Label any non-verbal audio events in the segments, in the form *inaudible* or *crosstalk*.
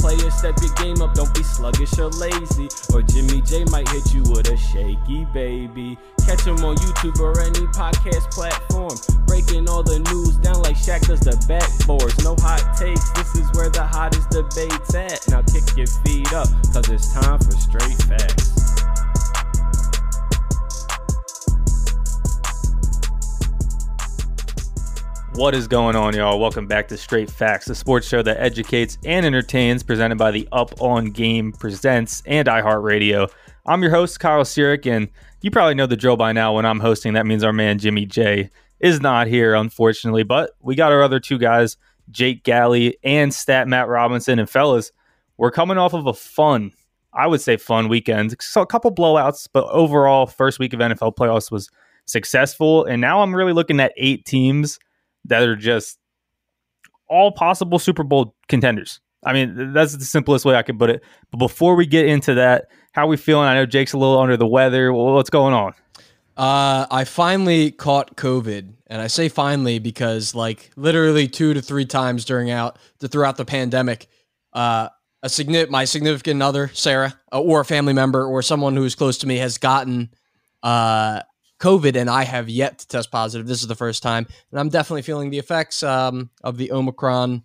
Players, step your game up, don't be sluggish or lazy. Or Jimmy J might hit you with a shaky baby. Catch him on YouTube or any podcast platform. Breaking all the news down like Shaq does the backboards. No hot takes, this is where the hottest debate's at. Now kick your feet up, cause it's time for straight facts. What is going on, y'all? Welcome back to Straight Facts, the sports show that educates and entertains, presented by the Up On Game Presents and iHeartRadio. I'm your host, Kyle Sirik, and you probably know the drill by now. When I'm hosting, that means our man Jimmy J is not here, unfortunately. But we got our other two guys, Jake Galley and Stat Matt Robinson. And fellas, we're coming off of a fun, I would say fun weekend. So a couple blowouts, but overall, first week of NFL playoffs was successful. And now I'm really looking at eight teams that are just all possible Super Bowl contenders. I mean, that's the simplest way I could put it. But before we get into that, how are we feeling? I know Jake's a little under the weather. Well, what's going on? Uh, I finally caught COVID, and I say finally because like literally two to three times during out the, throughout the pandemic, uh, a signi- my significant other Sarah uh, or a family member or someone who is close to me has gotten uh COVID, and I have yet to test positive. This is the first time, and I'm definitely feeling the effects um, of the Omicron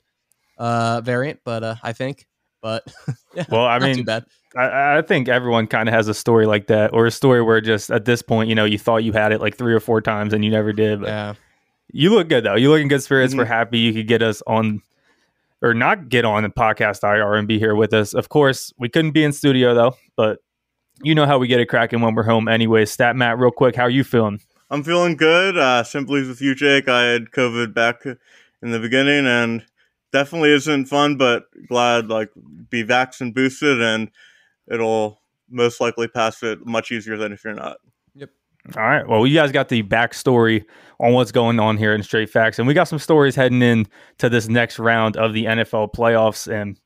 uh, variant. But uh, I think, but *laughs* yeah, well, I mean, bad. I, I think everyone kind of has a story like that, or a story where just at this point, you know, you thought you had it like three or four times and you never did. But yeah, you look good though. You look in good spirits. Mm-hmm. We're happy you could get us on. Or not get on the podcast IR and be here with us. Of course, we couldn't be in studio though, but you know how we get it cracking when we're home anyway. Stat Matt, real quick, how are you feeling? I'm feeling good. Uh, simply with you, Jake. I had COVID back in the beginning, and definitely isn't fun. But glad like be vaccinated boosted, and it'll most likely pass it much easier than if you're not. Yep. All right. Well, you guys got the backstory on what's going on here in Straight Facts, and we got some stories heading in to this next round of the NFL playoffs. And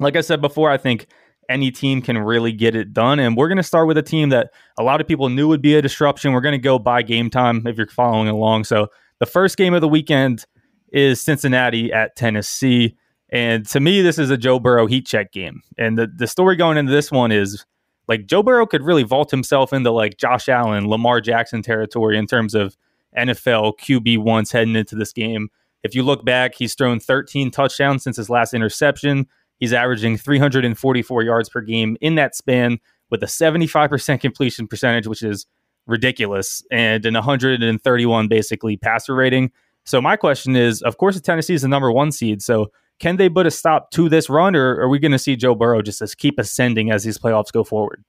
like I said before, I think any team can really get it done. And we're going to start with a team that a lot of people knew would be a disruption. We're going to go by game time if you're following along. So the first game of the weekend is Cincinnati at Tennessee. And to me, this is a Joe Burrow heat check game. And the, the story going into this one is like Joe Burrow could really vault himself into like Josh Allen, Lamar Jackson territory in terms of NFL QB ones heading into this game. If you look back, he's thrown 13 touchdowns since his last interception. He's averaging 344 yards per game in that span with a 75% completion percentage, which is ridiculous, and an 131 basically passer rating. So my question is, of course, Tennessee is the number one seed. So can they put a stop to this run, or are we going to see Joe Burrow just as keep ascending as these playoffs go forward?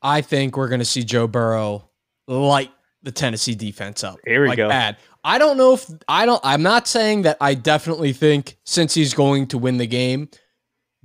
I think we're going to see Joe Burrow light the Tennessee defense up. Here we like go. Bad. I don't know if I don't. I'm not saying that I definitely think since he's going to win the game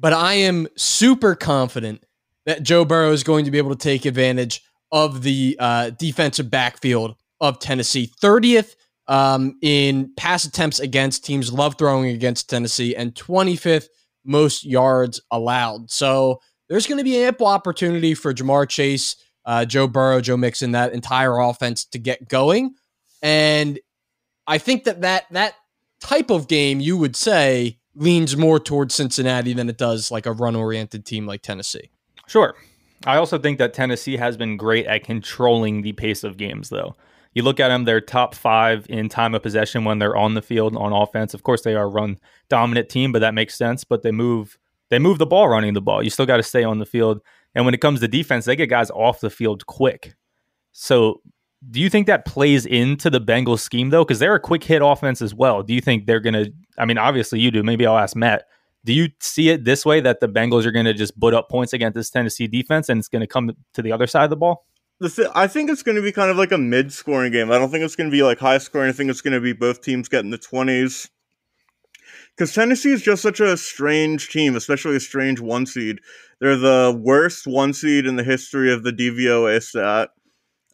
but I am super confident that Joe Burrow is going to be able to take advantage of the uh, defensive backfield of Tennessee. 30th um, in pass attempts against teams love throwing against Tennessee, and 25th most yards allowed. So there's going to be ample opportunity for Ja'Marr Chase, uh, Joe Burrow, Joe Mixon, that entire offense to get going. And I think that that that type of game, you would say, leans more towards Cincinnati than it does like a run oriented team like Tennessee. Sure. I also think that Tennessee has been great at controlling the pace of games, though. You look at them, they're top five in time of possession when they're on the field on offense. Of course, they are a run dominant team, but that makes sense. But they move they move the ball running the ball. You still got to stay on the field. And when it comes to defense, they get guys off the field quick. So do you think that plays into the Bengals scheme though? Because they're a quick hit offense as well. Do you think they're gonna? I mean, obviously you do. Maybe I'll ask Matt. Do you see it this way that the Bengals are going to just put up points against this Tennessee defense and it's going to come to the other side of the ball? I think it's going to be kind of like a mid-scoring game. I don't think it's going to be like high scoring. I think it's going to be both teams getting the twenties. Because Tennessee is just such a strange team, especially a strange one seed. They're the worst one seed in the history of the DVOA stat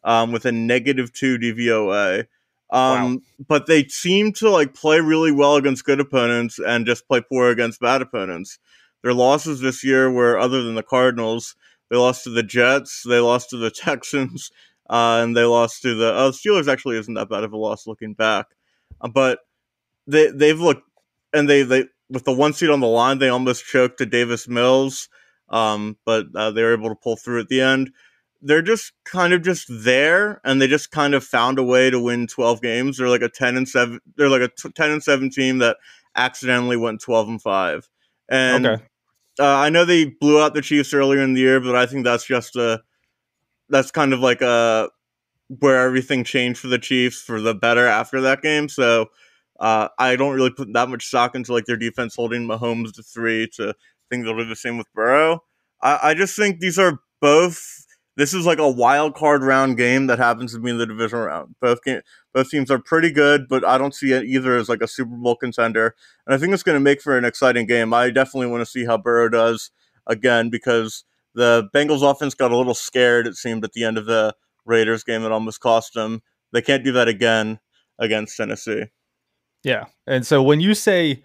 um, with a negative two DVOA. Um, wow. but they seem to like play really well against good opponents and just play poor against bad opponents. Their losses this year were other than the Cardinals, they lost to the Jets, they lost to the *laughs* Texans, uh, and they lost to the uh, Steelers. Actually, isn't that bad of a loss looking back, uh, but they they've looked and they they with the one seat on the line, they almost choked to Davis Mills, um, but uh, they were able to pull through at the end. They're just kind of just there, and they just kind of found a way to win twelve games. They're like a ten and seven. They're like a t- ten and seven team that accidentally went twelve and five. And okay. uh, I know they blew out the Chiefs earlier in the year, but I think that's just a that's kind of like a where everything changed for the Chiefs for the better after that game. So uh, I don't really put that much stock into like their defense holding Mahomes to three to think they'll do the same with Burrow. I, I just think these are both. This is like a wild card round game that happens to be in the division round. Both game, both teams are pretty good, but I don't see it either as like a Super Bowl contender. And I think it's going to make for an exciting game. I definitely want to see how Burrow does again because the Bengals offense got a little scared. It seemed at the end of the Raiders game that almost cost them. They can't do that again against Tennessee. Yeah. And so when you say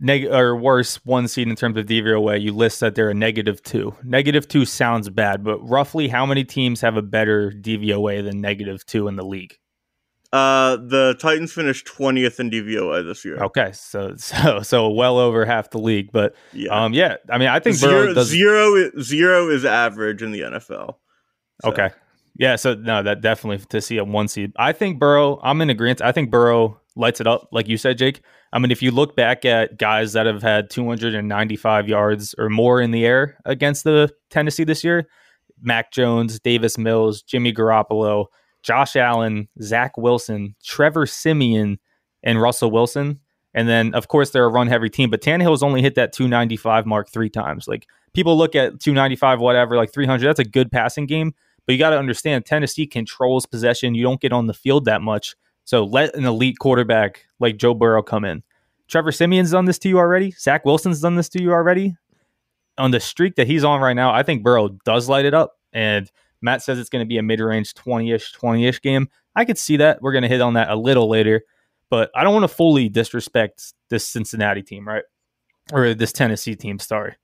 neg or worse one seed in terms of DVOA, you list that they're a negative two. Negative two sounds bad, but roughly how many teams have a better DVOA than negative two in the league? Uh, the Titans finished twentieth in DVOA this year. Okay, so so so well over half the league, but yeah, um, yeah. I mean, I think zero does... zero, zero is average in the NFL. So. Okay, yeah. So no, that definitely to see a one seed. I think Burrow. I'm in agreement. I think Burrow lights it up, like you said, Jake. I mean, if you look back at guys that have had 295 yards or more in the air against the Tennessee this year, Mac Jones, Davis Mills, Jimmy Garoppolo, Josh Allen, Zach Wilson, Trevor Siemian, and Russell Wilson. And then, of course, they're a run heavy team, but Tannehill's only hit that 295 mark three times. Like people look at 295, whatever, like 300, that's a good passing game. But you got to understand, Tennessee controls possession. You don't get on the field that much. So let an elite quarterback like Joe Burrow come in. Trevor Siemian's done this to you already. Zach Wilson's done this to you already. On the streak that he's on right now, I think Burrow does light it up. And Matt says it's going to be a mid range 20 ish, 20 ish game. I could see that. We're going to hit on that a little later. But I don't want to fully disrespect this Cincinnati team, right? Or this Tennessee team, sorry.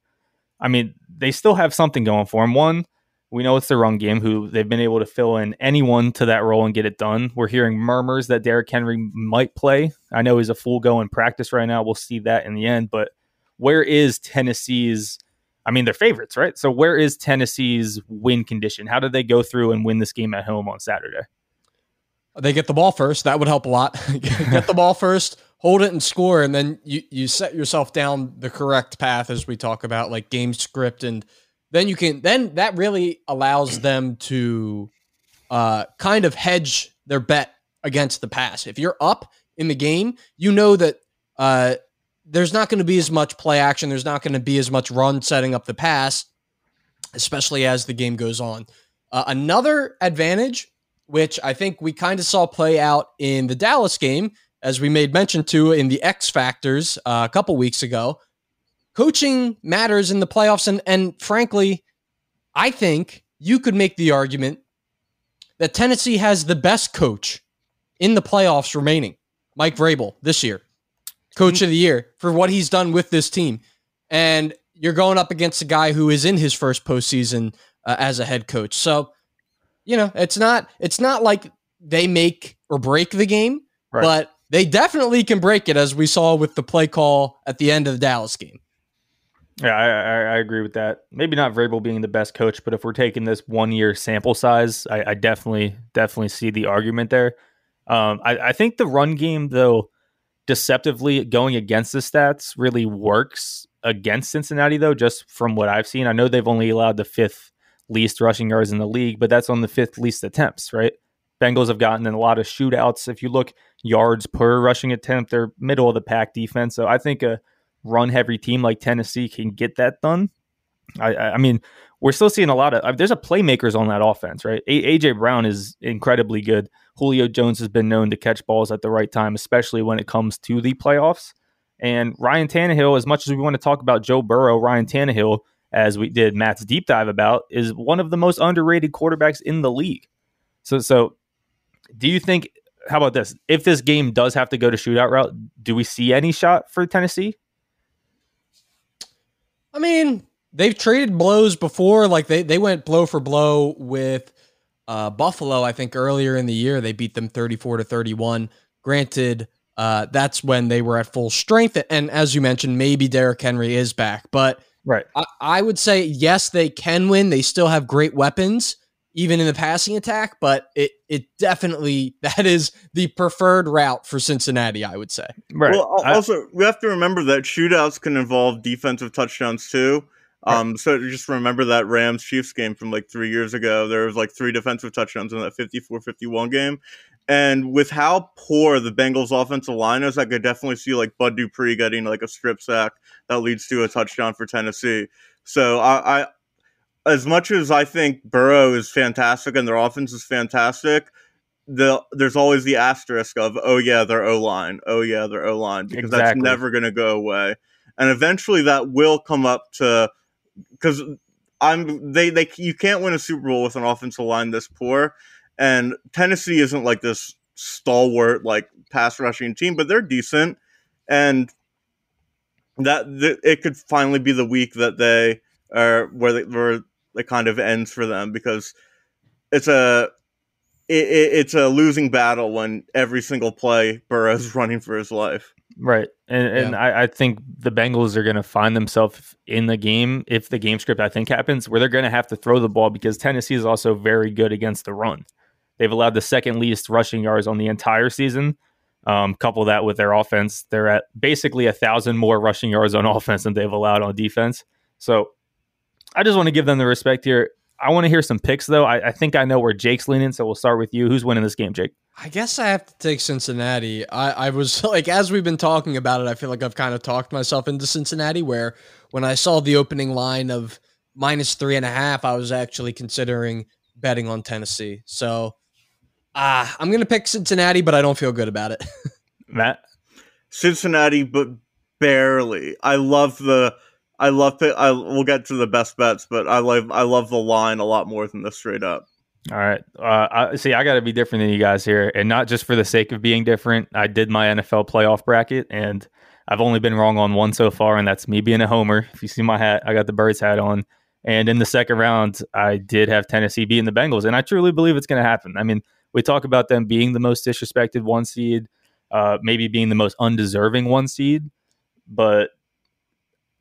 I mean, they still have something going for them. One, we know it's the run game, who they've been able to fill in anyone to that role and get it done. We're hearing murmurs that Derrick Henry might play. I know he's a full go in practice right now. We'll see that in the end. But where is Tennessee's? I mean, they're favorites, right? So where is Tennessee's win condition? How did they go through and win this game at home on Saturday? They get the ball first. That would help a lot. *laughs* get the ball first, hold it and score, and then you you set yourself down the correct path as we talk about like game script and – then you can then that really allows them to uh, kind of hedge their bet against the pass. If you're up in the game, you know that uh, there's not going to be as much play action. There's not going to be as much run setting up the pass, especially as the game goes on. Uh, another advantage, which I think we kind of saw play out in the Dallas game, as we made mention to in the X Factors uh, a couple weeks ago, coaching matters in the playoffs. And, and frankly, I think you could make the argument that Tennessee has the best coach in the playoffs remaining, Mike Vrabel, this year, coach of the year for what he's done with this team. And you're going up against a guy who is in his first postseason uh, as a head coach. So, you know, it's not it's not like they make or break the game, right. but they definitely can break it, as we saw with the play call at the end of the Dallas game. Yeah, I, I, agree with that. Maybe not Vrabel being the best coach, but if we're taking this one year sample size, I, I definitely definitely see the argument there. Um, I, I think the run game though, deceptively going against the stats really works against Cincinnati though. Just from what I've seen, I know they've only allowed the fifth least rushing yards in the league, but that's on the fifth least attempts, right? Bengals have gotten in a lot of shootouts. If you look yards per rushing attempt, they're middle of the pack defense. So I think a run heavy team like Tennessee can get that done. I, I mean, we're still seeing a lot of. Uh, there's a playmakers on that offense, right? A- AJ Brown is incredibly good. Julio Jones has been known to catch balls at the right time, especially when it comes to the playoffs. And Ryan Tannehill, as much as we want to talk about Joe Burrow, Ryan Tannehill, as we did Matt's deep dive about, is one of the most underrated quarterbacks in the league. So, so do you think how about this? If this game does have to go to shootout route, do we see any shot for Tennessee? I mean, they've traded blows before. Like they they went blow for blow with uh, Buffalo. I think earlier in the year they beat them thirty four to thirty one. Granted, uh, that's when they were at full strength, and as you mentioned, maybe Derrick Henry is back. But right, I, I would say yes, they can win. They still have great weapons even in the passing attack, but it it definitely *laughs* that is the preferred route for Cincinnati, I would say. Right. Well, also we have to remember that shootouts can involve defensive touchdowns too. Um, so just remember that Rams Chiefs game from like three years ago. There was like three defensive touchdowns in that 54-51 game. And with how poor the Bengals offensive line is, I could definitely see like Bud Dupree getting like a strip sack that leads to a touchdown for Tennessee. So I, I as much as I think Burrow is fantastic and their offense is fantastic, the there's always the asterisk of oh yeah their O line, oh yeah their O line because exactly. that's never going to go away, and eventually that will come up to because I'm they they you can't win a Super Bowl with an offensive line this poor, and Tennessee isn't like this stalwart like pass rushing team, but they're decent, and that th- it could finally be the week that they are where they where it kind of ends for them because it's a it, it's a losing battle when every single play Burrow's running for his life. Right. And and yeah. I, I, think the Bengals are gonna find themselves in the game if the game script I think happens where they're gonna have to throw the ball because Tennessee is also very good against the run. They've allowed the second least rushing yards on the entire season. Um, couple that with their offense, they're at basically a thousand more rushing yards on *laughs* offense than they've allowed on defense. So I just want to give them the respect here. I want to hear some picks though. I, I, think I know where Jake's leaning, so we'll start with you. Who's winning this game, Jake? I guess I have to take Cincinnati. I, I was *laughs* like, as we've been talking about it, I feel like I've kind of talked myself into Cincinnati. Where when I saw the opening line of minus three and a half, I was actually considering betting on Tennessee. So, ah, uh, I'm gonna pick Cincinnati, but I don't feel good about it. *laughs* Matt, Cincinnati, but barely. I love the I love it. I we'll get to the best bets, but I love I love the line a lot more than the straight up. All right. Uh, I, see, I got to be different than you guys here, and not just for the sake of being different. I did my NFL playoff bracket, and I've only been wrong on one so far, and that's me being a homer. If you see my hat, I got the Birds hat on. And in the second round, I did have Tennessee beating the Bengals, and I truly believe it's going to happen. I mean, we talk about them being the most disrespected one seed, uh, maybe being the most undeserving one seed, but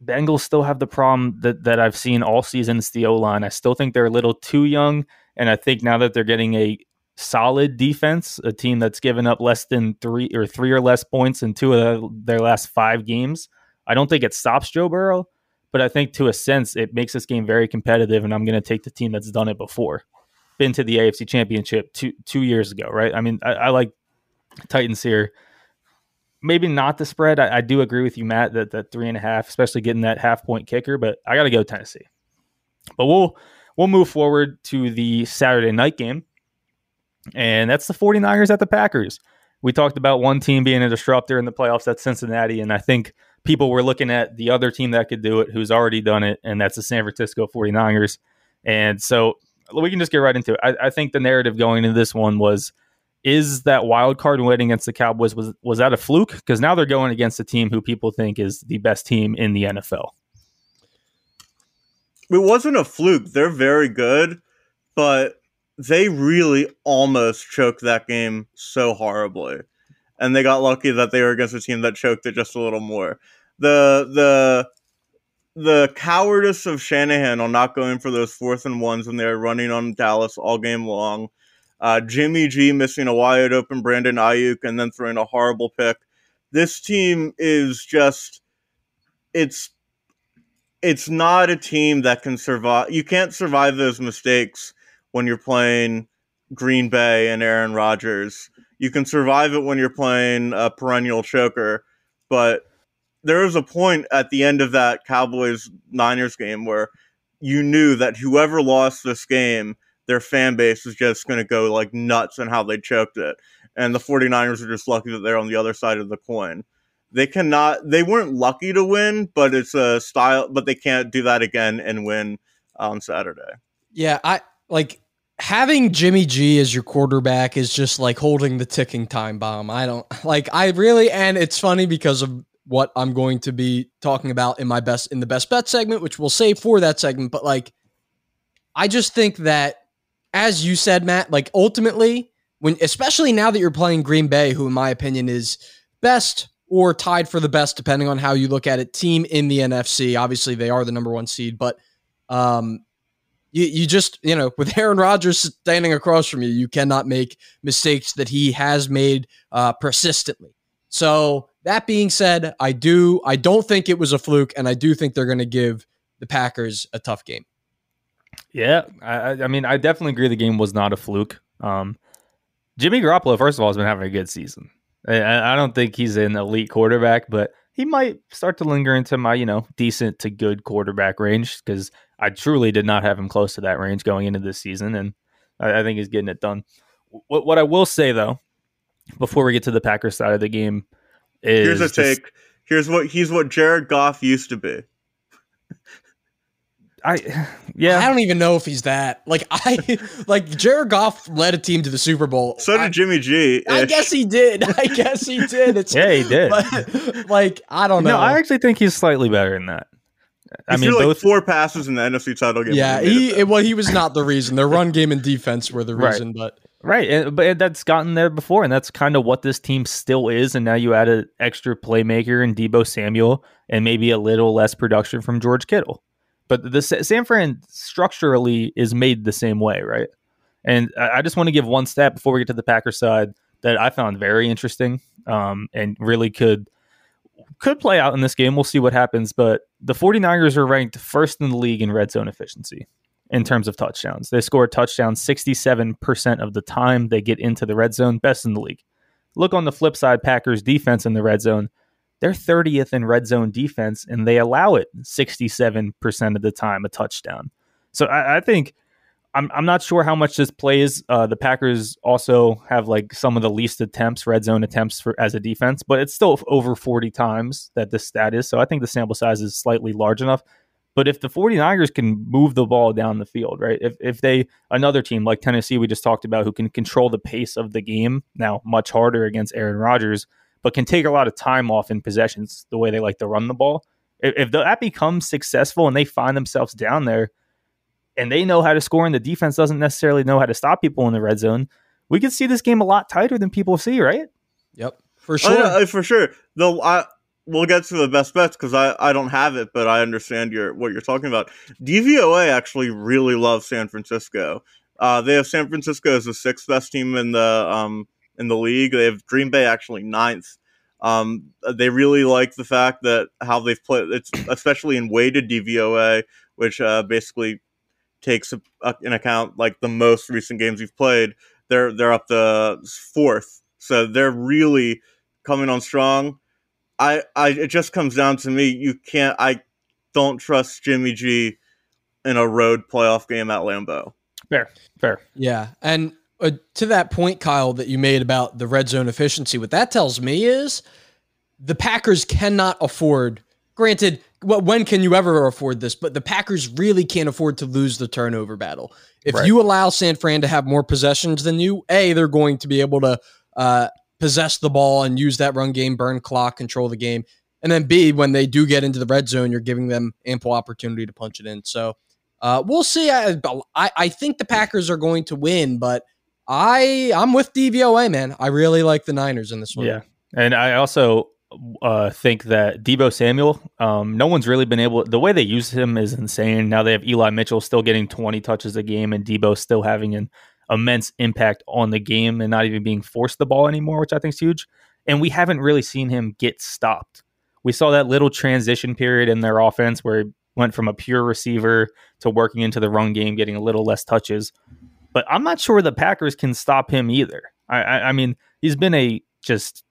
Bengals still have the problem that, that I've seen all season. It's the O line. I still think they're a little too young. And I think now that they're getting a solid defense, a team that's given up less than three or three or less points in two of their last five games, I don't think it stops Joe Burrow. But I think to a sense, it makes this game very competitive. And I'm going to take the team that's done it before. Been to the AFC Championship two two years ago, right? I mean, I, I like Titans here maybe not the spread. I, I, do agree with you, Matt, that that three and a half, especially getting that half point kicker. But I got to go Tennessee. But we'll we'll move forward to the Saturday night game, and that's the 49ers at the Packers. We talked about one team being a disruptor in the playoffs. That's Cincinnati, and I think people were looking at the other team that could do it, who's already done it, and that's the San Francisco 49ers. And so we can just get right into it. I, I think the narrative going into this one was is that wild card win against the Cowboys was was that a fluke? Because now they're going against a team who people think is the best team in the NFL. It wasn't a fluke. They're very good, but they really almost choked that game so horribly. And they got lucky that they were against a team that choked it just a little more. The the the cowardice of Shanahan on not going for those fourth and ones when they were running on Dallas all game long uh, Jimmy G missing a wide open Brandon Aiyuk and then throwing a horrible pick. This team is just it's it's not a team that can survive. You can't survive those mistakes when you're playing Green Bay and Aaron Rodgers. You can survive it when you're playing a perennial choker, but there was a point at the end of that Cowboys Niners game where you knew that whoever lost this game their fan base is just going to go like nuts on how they choked it. And the 49ers are just lucky that they're on the other side of the coin. They cannot, they weren't lucky to win, but it's a style, but they can't do that again and win on Saturday. Yeah. I like, having Jimmy G as your quarterback is just like holding the ticking time bomb. I don't *laughs* like I really and it's funny because of what I'm going to be talking about in my best in the best bet segment, which we'll save for that segment, but like I just think that as you said Matt, like ultimately when especially now that you're playing Green Bay, who in my opinion is best or tied for the best depending on how you look at it team in the NFC. Obviously they are the number 1 seed, but um you, you just, you know, with *laughs* Aaron Rodgers standing across from you, you cannot make mistakes that he has made uh, persistently. So that being said, I do, I don't think it was a fluke, and I do think they're going to give the Packers a tough game. Yeah, I, I mean, I definitely agree the game was not a fluke. Um, Jimmy Garoppolo, first of all, has been having a good season. I, I don't think he's an elite quarterback, but he might start to linger into my, you know, decent to good quarterback range because I truly did not have him close to that range going into this season, and I, I think he's getting it done. What, what I will say though, before we get to the Packers side of the game, is here's a take. Here's what he's what Jared Goff used to be. I *sighs* yeah. I don't even know if he's that. Like I *laughs* like Jared Goff led a team to the Super Bowl. So did I, Jimmy G. I guess he did. *laughs* I guess he did. It's, yeah, he did. But, like I don't know. No, I actually think he's slightly better than that. I mean, like both four passes in the NFC title game. Yeah, he it, well, he was not the reason. Their run game and defense were the reason, right. but right, and, but that's gotten there before, and that's kind of what this team still is. And now you add an extra playmaker in Deebo Samuel, and maybe a little less production from George Kittle. But the San Fran structurally is made the same way, right? And I just want to give one stat before we get to the Packers side that I found very interesting um, and really could could play out in this game. We'll see what happens. But the 49ers are ranked first in the league in red zone efficiency in terms of touchdowns. They score touchdowns 67% of the time they get into the red zone, best in the league. Look on the flip side, Packers defense in the red zone. They're 30th in red zone defense, and they allow it 67% of the time a touchdown. So I, I think I'm I'm not sure how much this plays. Uh, the Packers also have like some of the least attempts, red zone attempts for as a defense, but it's still over 40 times that this stat is. So I think the sample size is slightly large enough. But if the 49ers can move the ball down the field, right? If if they another team like Tennessee we just talked about who can control the pace of the game, now much harder against Aaron Rodgers, but can take a lot of time off in possessions the way they like to run the ball. If, if that becomes successful and they find themselves down there, and they know how to score and the defense doesn't necessarily know how to stop people in the red zone, we could see this game a lot tighter than people see, right? Yep, for sure. Oh, yeah, for sure. Though I we'll get to the best bets because I, I don't have it, but I understand your what you're talking about. DVOA actually really loves San Francisco. Uh, they have San Francisco as the sixth best team in the um, in the league. They have Green Bay actually ninth. Um, they really like the fact that how they've played. It's especially in weighted DVOA, which uh, basically takes a, a, in account like the most recent games you've played, they're they're up to fourth. So they're really coming on strong. I, I it just comes down to me. You can't. I don't trust Jimmy G in a road playoff game at Lambeau. Fair, fair. Yeah, and uh, to that point, Kyle, that you made about the red zone efficiency, what that tells me is the Packers cannot afford. Granted, well, when can you ever afford this? But the Packers really can't afford to lose the turnover battle. If right. you allow San Fran to have more possessions than you, A, they're going to be able to uh, possess the ball and use that run game, burn clock, control the game. And then B, when they do get into the red zone, you're giving them ample opportunity to punch it in. So uh, we'll see. I, I, I think the Packers are going to win, but I I'm with DVOA, man. I really like the Niners in this one. Yeah. And I also uh, think that Deebo Samuel, um, no one's really been able. The way they use him is insane. Now they have Eli Mitchell still getting 20 touches a game, and Deebo still having an immense impact on the game and not even being forced the ball anymore, which I think is huge. And we haven't really seen him get stopped. We saw that little transition period in their offense where he went from a pure receiver to working into the run game, getting a little less touches. But I'm not sure the Packers can stop him either. I, I, I mean, he's been a just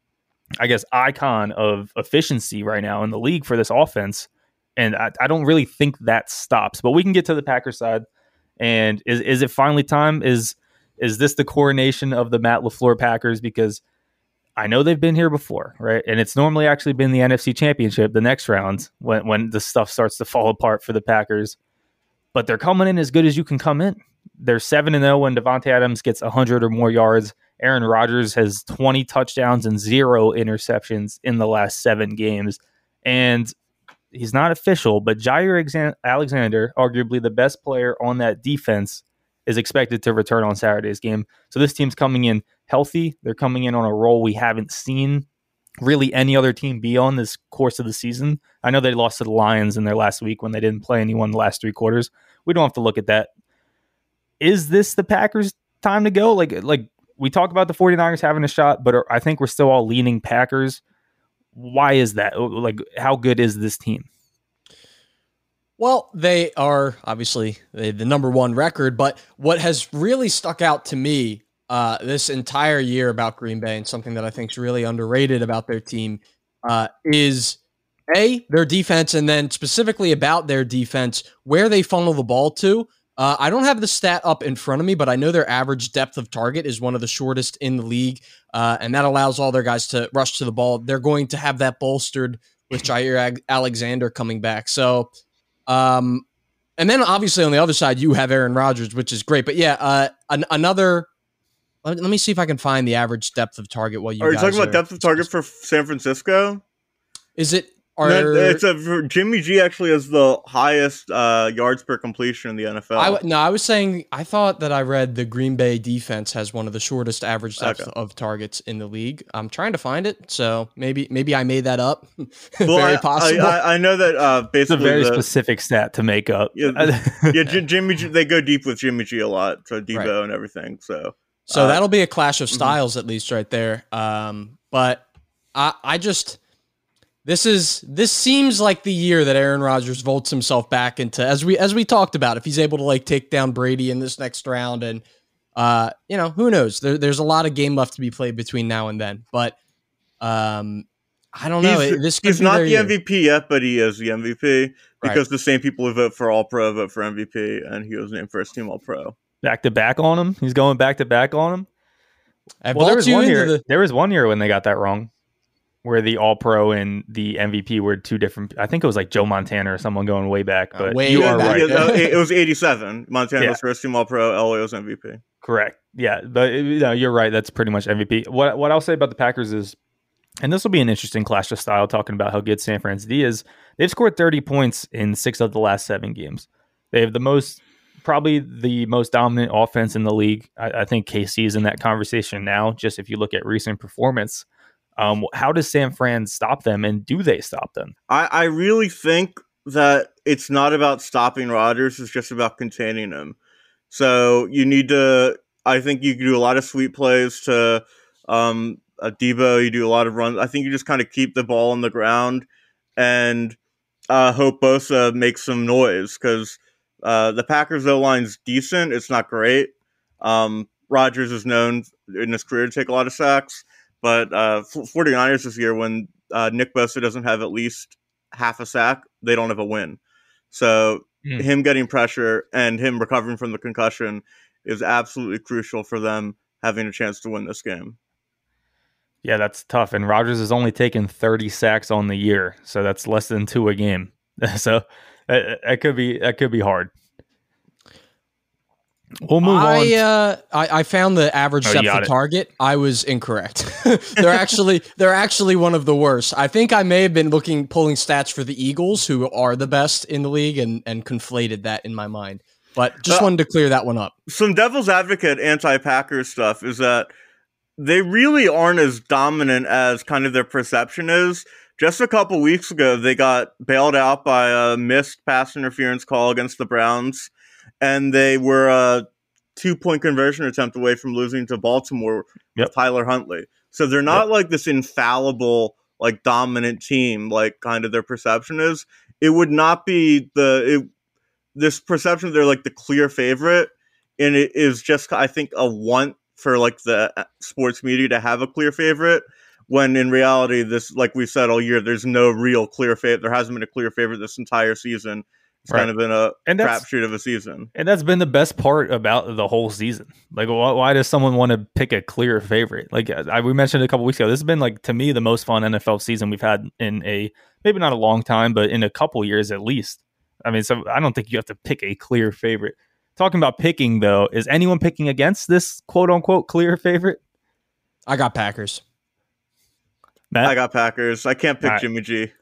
I guess, icon of efficiency right now in the league for this offense. And I, I, don't really think that stops. But we can get to the Packers side. And is is it finally time? Is is this the coronation of the Matt LaFleur Packers? Because I know they've been here before, right? And it's normally actually been the NFC Championship, the next round, when when the stuff starts to fall apart for the Packers. But they're coming in as good as you can come in. They're 7 and 0 when Davante Adams gets 100 or more yards. Aaron Rodgers has 20 touchdowns and zero interceptions in the last seven games. And he's not official, but Jaire Alexander, arguably the best player on that defense, is expected to return on Saturday's game. So this team's coming in healthy. They're coming in on a roll we haven't seen really any other team be on this course of the season. I know they lost to the Lions in their last week when they didn't play anyone the last three quarters. We don't have to look at that. Is this the Packers time to go? Like like we talk about the 49ers having a shot, but I think we're still all leaning Packers. Why is that? Like how good is this team? Well, they are obviously the number one record, but what has really stuck out to me uh, this entire year about Green Bay and something that I think is really underrated about their team uh, is a their defense, and then specifically about their defense, where they funnel the ball to. Uh, I don't have the stat up in front of me, but I know their average depth of target is one of the shortest in the league, uh, and that allows all their guys to rush to the ball. They're going to have that bolstered with Jaire Alexander coming back. So, um, and then obviously on the other side, you have Aaron Rodgers, which is great. But yeah, uh, an- another let, let me see if I can find the average depth of target. While you are you talking about depth of target for San Francisco? Is it? Are, no, it's a Jimmy G actually has the highest uh, yards per completion in the NFL. I, no, I was saying I thought that I read the Green Bay defense has one of the shortest average depth okay. of targets in the league. I'm trying to find it, so maybe maybe I made that up. *laughs* very I, possible. I, I, know that uh, basically it's a very the, specific stat to make up. Yeah, *laughs* yeah Jimmy G, they go deep with Jimmy G a lot, so Deebo right. and everything. So so uh, that'll be a clash of mm-hmm. styles mm-hmm. at least right there. Um, but I, I just this is this seems like the year that Aaron Rodgers volts himself back into as we as we talked about. If he's able to like take down Brady in this next round, and uh, you know who knows, there, there's a lot of game left to be played between now and then. But um, I don't know. He's, this he's not the year. MVP yet, but he is the MVP because right. the same people who vote for All Pro vote for MVP, and he was named first team All Pro back to back on him. He's going back to back on him. I well, there was one year. The- there was one year when they got that wrong, where the All Pro and the MVP were two different. I think it was like Joe Montana or someone going way back. But uh, way you are right. Yeah, it was *laughs* eighty-seven. Montana yeah. was first team All Pro. Elway was MVP. Correct. Yeah, but you know, you're right. That's pretty much MVP. What what I'll say about the Packers is, and this will be an interesting clash of style. Talking about how good San Francisco is, they've scored thirty points in six of the last seven games. They have the most probably the most dominant offense in the league. I, I, think KC is in that conversation now. Just if you look at recent performance, um, how does San Fran stop them, and do they stop them? I, I really think that it's not about stopping Rodgers; it's just about containing him. So you need to. I think you can do a lot of sweep plays to um, a Deebo. You do a lot of runs. I think you just kind of keep the ball on the ground and uh, hope Bosa makes some noise because uh, the Packers O line's decent. It's not great. Um, Rodgers is known in his career to take a lot of sacks, but uh, 49ers this year, when uh, Nick Bosa doesn't have at least half a sack, they don't have a win. So mm. him getting pressure and him recovering from the concussion is absolutely crucial for them having a chance to win this game. Yeah, that's tough. And Rodgers has only taken 30 sacks on the year, so that's less than two a game. *laughs* so that, could be that could be hard. We'll move I, on. Uh, I, I found the average oh, depth of target. I was incorrect. *laughs* they're actually they're actually one of the worst. I think I may have been looking pulling stats for the Eagles, who are the best in the league, and and conflated that in my mind. But just uh, wanted to clear that one up. Some devil's advocate anti-Packers stuff is that they really aren't as dominant as kind of their perception is just a couple weeks ago, they got bailed out by a missed pass interference call against the Browns, and they were a two point conversion attempt away from losing to Baltimore yep. with Tyler Huntley. So they're not yep. like this infallible, like dominant team, like kind of their perception is. It would not be the it, this perception they're like the clear favorite, and it is just I think a want for like the uh, sports media to have a clear favorite when in reality, this, like we said all year, there's no real clear favorite. There hasn't been a clear favorite this entire season. It's right. kind of been a and crapshoot of a season. And that's been the best part about the whole season. Like, why, why does someone want to pick a clear favorite? Like I, we mentioned a couple weeks ago, this has been like to me the most fun NFL season we've had in a maybe not a long time, but in a couple years at least. I mean, so I don't think you have to pick a clear favorite talking about picking though, is anyone picking against this quote unquote clear favorite? I got Packers. Matt, I got Packers. I can't pick All right. Jimmy G.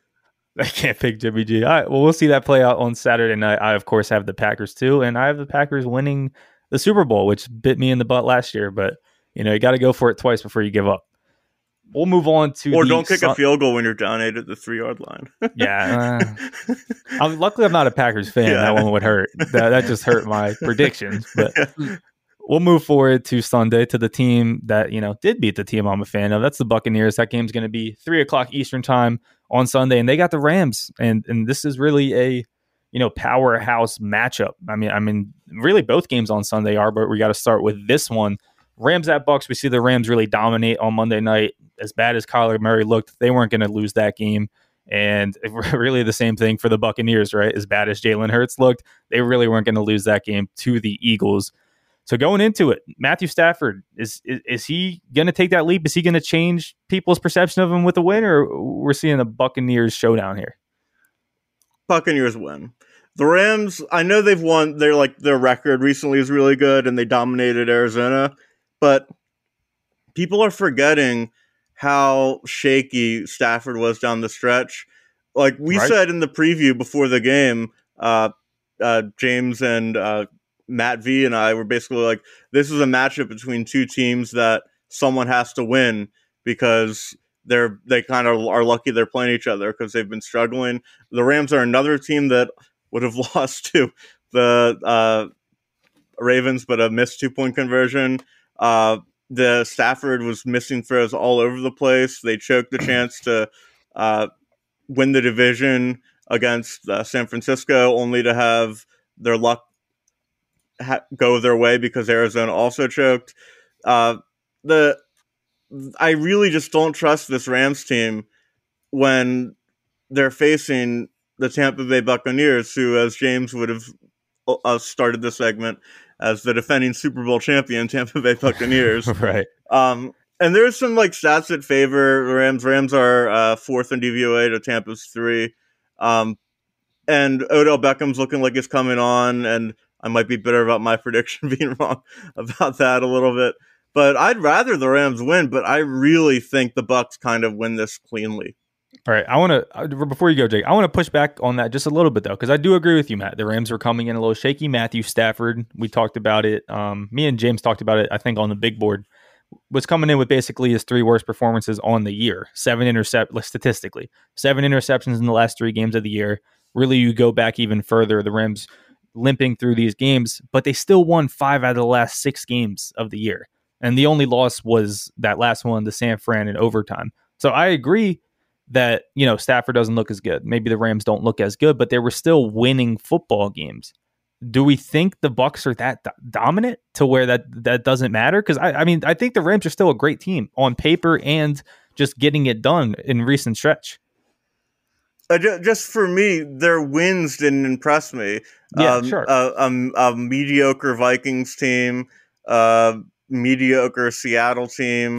*laughs* I can't pick Jimmy G. All right, well, we'll see that play out on Saturday night. I, of course, have the Packers too, and I have the Packers winning the Super Bowl, which bit me in the butt last year. But you know, you got to go for it twice before you give up. We'll move on to Or don't kick a field goal when you're down eight at the three yard line. *laughs* Yeah, uh, *laughs* I'm, luckily I'm not a Packers fan. Yeah. That one would hurt. That, that just hurt my predictions. But we'll move forward to Sunday to the team that you know did beat the team I'm a fan of. That's the Buccaneers. That game's going to be three o'clock Eastern time on Sunday, and they got the Rams. And and this is really a you know powerhouse matchup. I mean, I mean, really both games on Sunday are, but we got to start with this one. Rams at Bucks. We see the Rams really dominate on Monday night. As bad as Kyler Murray looked, they weren't going to lose that game. And *laughs* really the same thing for the Buccaneers, right? As bad as Jalen Hurts looked, they really weren't going to lose that game to the Eagles. So going into it, Matthew Stafford is is, is he going to take that leap? Is he going to change people's perception of him with a win, or we're seeing a Buccaneers showdown here? Buccaneers win. The Rams, I know they've won. They're like their record recently is really good, and they dominated Arizona. But people are forgetting how shaky Stafford was down the stretch. Like we Right. said in the preview before the game, uh, uh, James and uh, Matt V and I were basically like, this is a matchup between two teams that someone has to win because they're they kind of are lucky they're playing each other because they've been struggling. The Rams are another team that would have *laughs* lost to the uh, Ravens, but a missed two point conversion. Uh, the Stafford was missing throws all over the place. They choked the chance to uh, win the division against uh, San Francisco, only to have their luck ha- go their way because Arizona also choked. Uh, the I really just don't trust this Rams team when they're facing the Tampa Bay Buccaneers, who, as James would have uh, started the segment as the defending Super Bowl champion, *laughs* Tampa Bay Buccaneers. *laughs* right. Um, and there's some like stats that favor the Rams. Rams are uh, fourth in DVOA to Tampa's three. Um, and Odell Beckham's looking like he's coming on, and I might be bitter about my *laughs* prediction being wrong about that a little bit. But I'd rather the Rams win, but I really think the Bucks kind of win this cleanly. All right, I want to before you go, Jake. I want to push back on that just a little bit though, because I do agree with you, Matt. The Rams are coming in a little shaky. Matthew Stafford, we talked about it. Um, me and James talked about it. I think on the big board was coming in with basically his three worst performances on the year. Seven intercept statistically, seven interceptions in the last three games of the year. Really, you go back even further. The Rams limping through these games, but they still won five out of the last six games of the year, and the only loss was that last one, the San Fran in overtime. So I agree that you know Stafford doesn't look as good. Maybe the Rams don't look as good, but they were still winning football games. Do we think the Bucks are that do- dominant to where that that doesn't matter? Because I, I mean, I think the Rams are still a great team on paper and just getting it done in recent stretch. Uh, ju- just for me, their wins didn't impress me. Yeah, um, sure. A, a, a mediocre Vikings team, uh, mediocre Seattle team,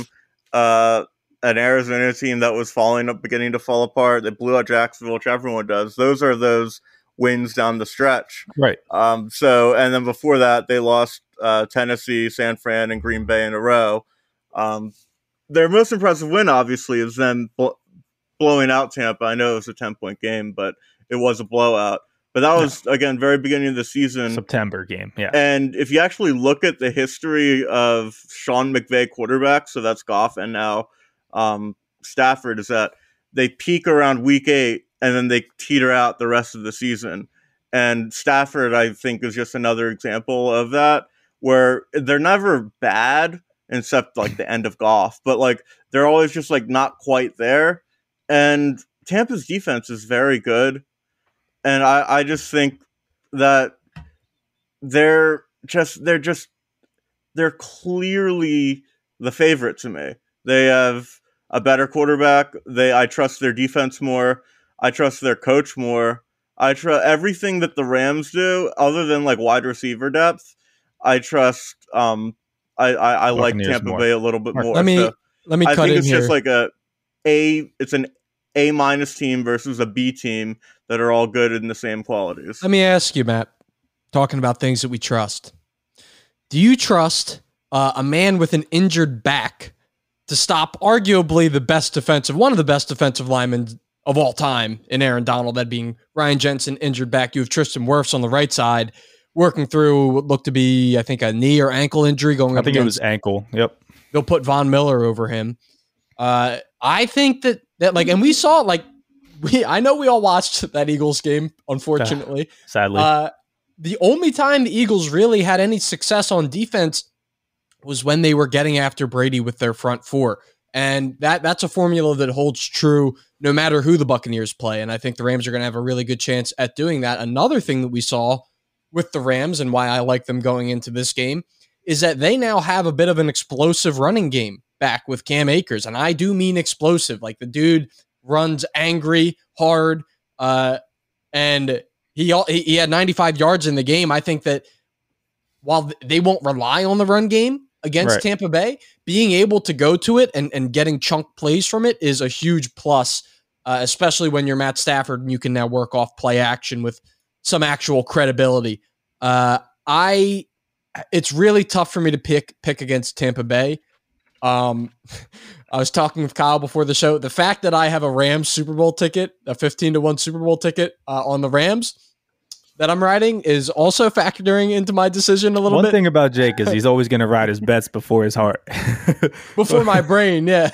uh, an Arizona team that was falling up, beginning to fall apart. They blew out Jacksonville, which everyone does. Those are those wins down the stretch. Right. Um, so, and then before that, they lost uh, Tennessee, San Fran, and Green Bay in a row. Um, their most impressive win, obviously, is them bl- blowing out Tampa. I know it was a 10 point game, but it was a blowout. But that was, again, very beginning of the season. September game. Yeah. And if you actually look at the history of Sean McVay quarterbacks, so that's Goff and now um, Stafford, is that they peak around week eight and then they teeter out the rest of the season. And Stafford, I think, is just another example of that, where they're never bad except like the end of Goff, but like they're always just like not quite there. And Tampa's defense is very good. And I, I just think that they're just they're just they're clearly the favorite to me. They have a better quarterback. They I trust their defense more. I trust their coach more. I trust everything that the Rams do, other than like wide receiver depth. I trust. Um, I I, I like Tampa more. Bay a little bit Let more. Let me so let me I cut think in it's here. just like a a. It's an A minus team versus a B team that are all good in the same qualities. Let me ask you, Matt. talking about things that we trust. Do you trust uh, a man with an injured back to stop arguably the best defensive, one of the best defensive linemen of all time in Aaron Donald, that being Ryan Jensen, injured back. You have Tristan Wirfs on the right side, working through what looked to be, I think, a knee or ankle injury going I up think it was ankle. Yep. they'll put Von Miller over him. Uh, I think that that like, and we saw like *laughs* we I know we all watched that Eagles game. Unfortunately, *laughs* Sadly. uh, the only time the Eagles really had any success on defense was when they were getting after Brady with their front four. And that that's a formula that holds true no matter who the Buccaneers play. And I think the Rams are going to have a really good chance at doing that. Another thing that we saw with the Rams and why I like them going into this game is that they now have a bit of an explosive running game back with Cam Akers. And I do mean explosive. Like the dude runs angry, hard, uh, and he, he had 95 yards in the game. I think that while they won't rely on the run game against Right. Tampa Bay, being able to go to it and, and getting chunk plays from it is a huge plus, uh, especially when you're Matt Stafford and you can now work off play action with some actual credibility. Uh, I it's really tough for me to pick pick against Tampa Bay. Um, *laughs* I was talking with Kyle before the show. The fact that I have a Rams Super Bowl ticket, a fifteen to one Super Bowl ticket uh, on the Rams that I'm riding, is also factoring into my decision a little One bit One thing about Jake is he's *laughs* always going to ride his bets before his heart. *laughs* before my brain. Yeah,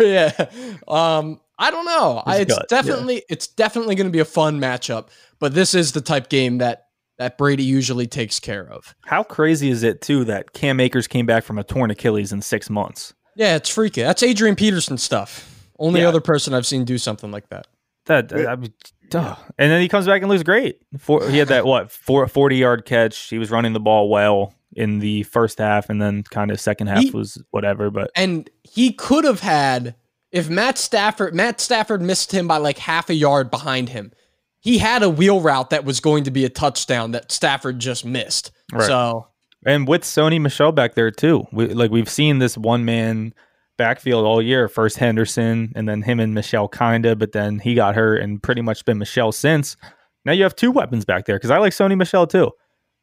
yeah. Um, I don't know. I, His it's gut, yeah. definitely it's definitely going to be a fun matchup. But this is the type game that that Brady usually takes care of. How crazy is it too that Cam Akers came back from a torn Achilles in six months? Yeah, it's freaky. That's Adrian Peterson stuff. Only Yeah. other person I've seen do something like that. That I mean, duh. and then he comes back and looks great. For, he had that what four, 40 yard catch. He was running the ball well in the first half, and then kind of second half He- was whatever. But And he could have had if Matt Stafford Matt Stafford missed him by like half a yard behind him. He had a wheel route that was going to be a touchdown that Stafford just missed. Right. So and with Sony Michel back there too, we, like we've seen this one man backfield all year. First Henderson, and then him and Michel kinda, but then he got hurt and pretty much been Michel since. Now you have two weapons back there because I like Sony Michel too.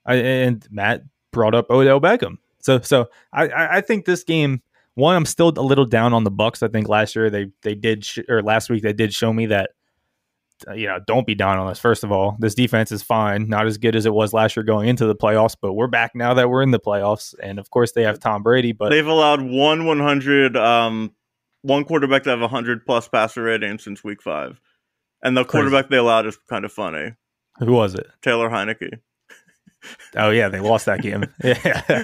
I, and Matt brought up Odell Beckham, so so I I, think this game. One, I'm still a little down on the Bucks. I think last year they they did sh- or last week they did show me that you know, don't be down on us. First of all, this defense is fine, not as good as it was last year going into the playoffs, but we're back now that we're in the playoffs. And of course, they have Tom Brady, but They've allowed one 100, um, one quarterback to have 100 plus passer rating since week five. And the Crazy. quarterback they allowed is kind of funny. who was it? Taylor Heinicke. Oh yeah, they lost that game. *laughs* *laughs* yeah.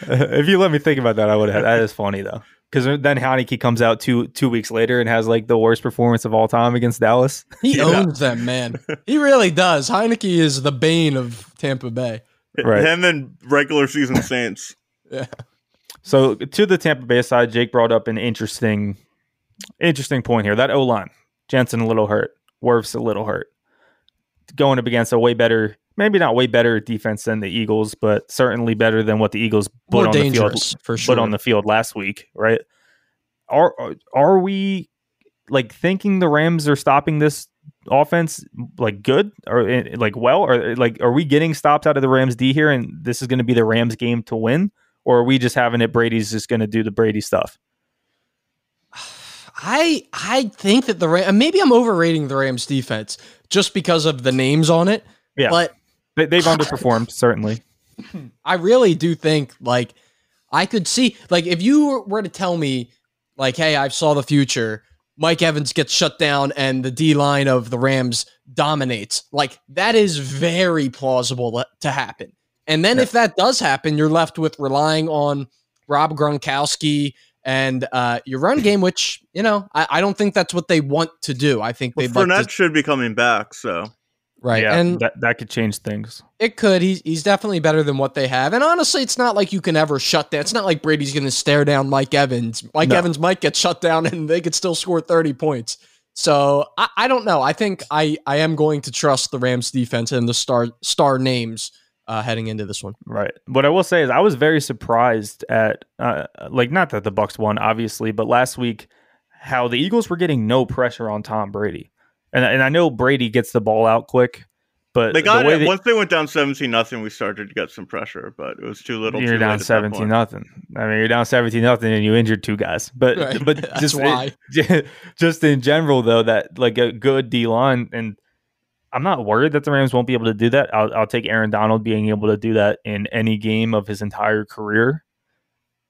if you let me think about that, I would have. That is funny though, because then Heinicke comes out two two weeks later and has like the worst performance of all time against Dallas. *laughs* he Yeah. owns them, man. He really does. Heinicke is the bane of Tampa Bay. Right. Him and regular season *laughs* Saints. Yeah. So to the Tampa Bay side, Jake brought up an interesting, interesting point here. That O line, Jensen a little hurt, Wirfs a little hurt, going up against a way better, maybe not way better defense than the Eagles, but certainly better than what the Eagles put More on the field, dangerous for sure. put on the field last week, right? Are are we like thinking the Rams are stopping this offense like good or eh, like well or like are we getting stops out of the Rams D here and this is going to be the Rams game to win or are we just having it Brady's just going to do the Brady stuff? *sighs* I I think that the Ram maybe I'm overrating the Rams defense just because of the names on it. Yeah. But They, they've *laughs* underperformed certainly. I really do think like I could see like if you were to tell me like hey I saw the future Mike Evans gets shut down and the D line of the Rams dominates like that is very plausible to happen. And then Yeah. if that does happen you're left with relying on Rob Gronkowski and uh, your run game, which you know I, I don't think that's what they want to do. I think Well, they'd like to, should be coming back, so right, Yeah, and that, that could change things. it could. He's he's definitely better than what they have. And honestly, it's not like you can ever shut down. It's not like Brady's going to stare down Mike Evans. Mike No. Evans might get shut down, and they could still score thirty points. So I, I don't know. I think I I am going to trust the Rams defense and the star star names uh, heading into this one. Right. What I will say is I was very surprised at uh, like not that the Bucks won obviously, but last week how the Eagles were getting no pressure on Tom Brady. And and I know Brady gets the ball out quick, But They got the way it they- once they went down seventeen nothing. We started to get some pressure, but it was too little. you're too down late seventeen point. nothing. I mean, you're down seventeen nothing, and you injured two guys. But Right. but *laughs* just why. *laughs* just in general though, that like a good D line, and I'm not worried that the Rams won't be able to do that. I'll I'll take Aaron Donald being able to do that in any game of his entire career.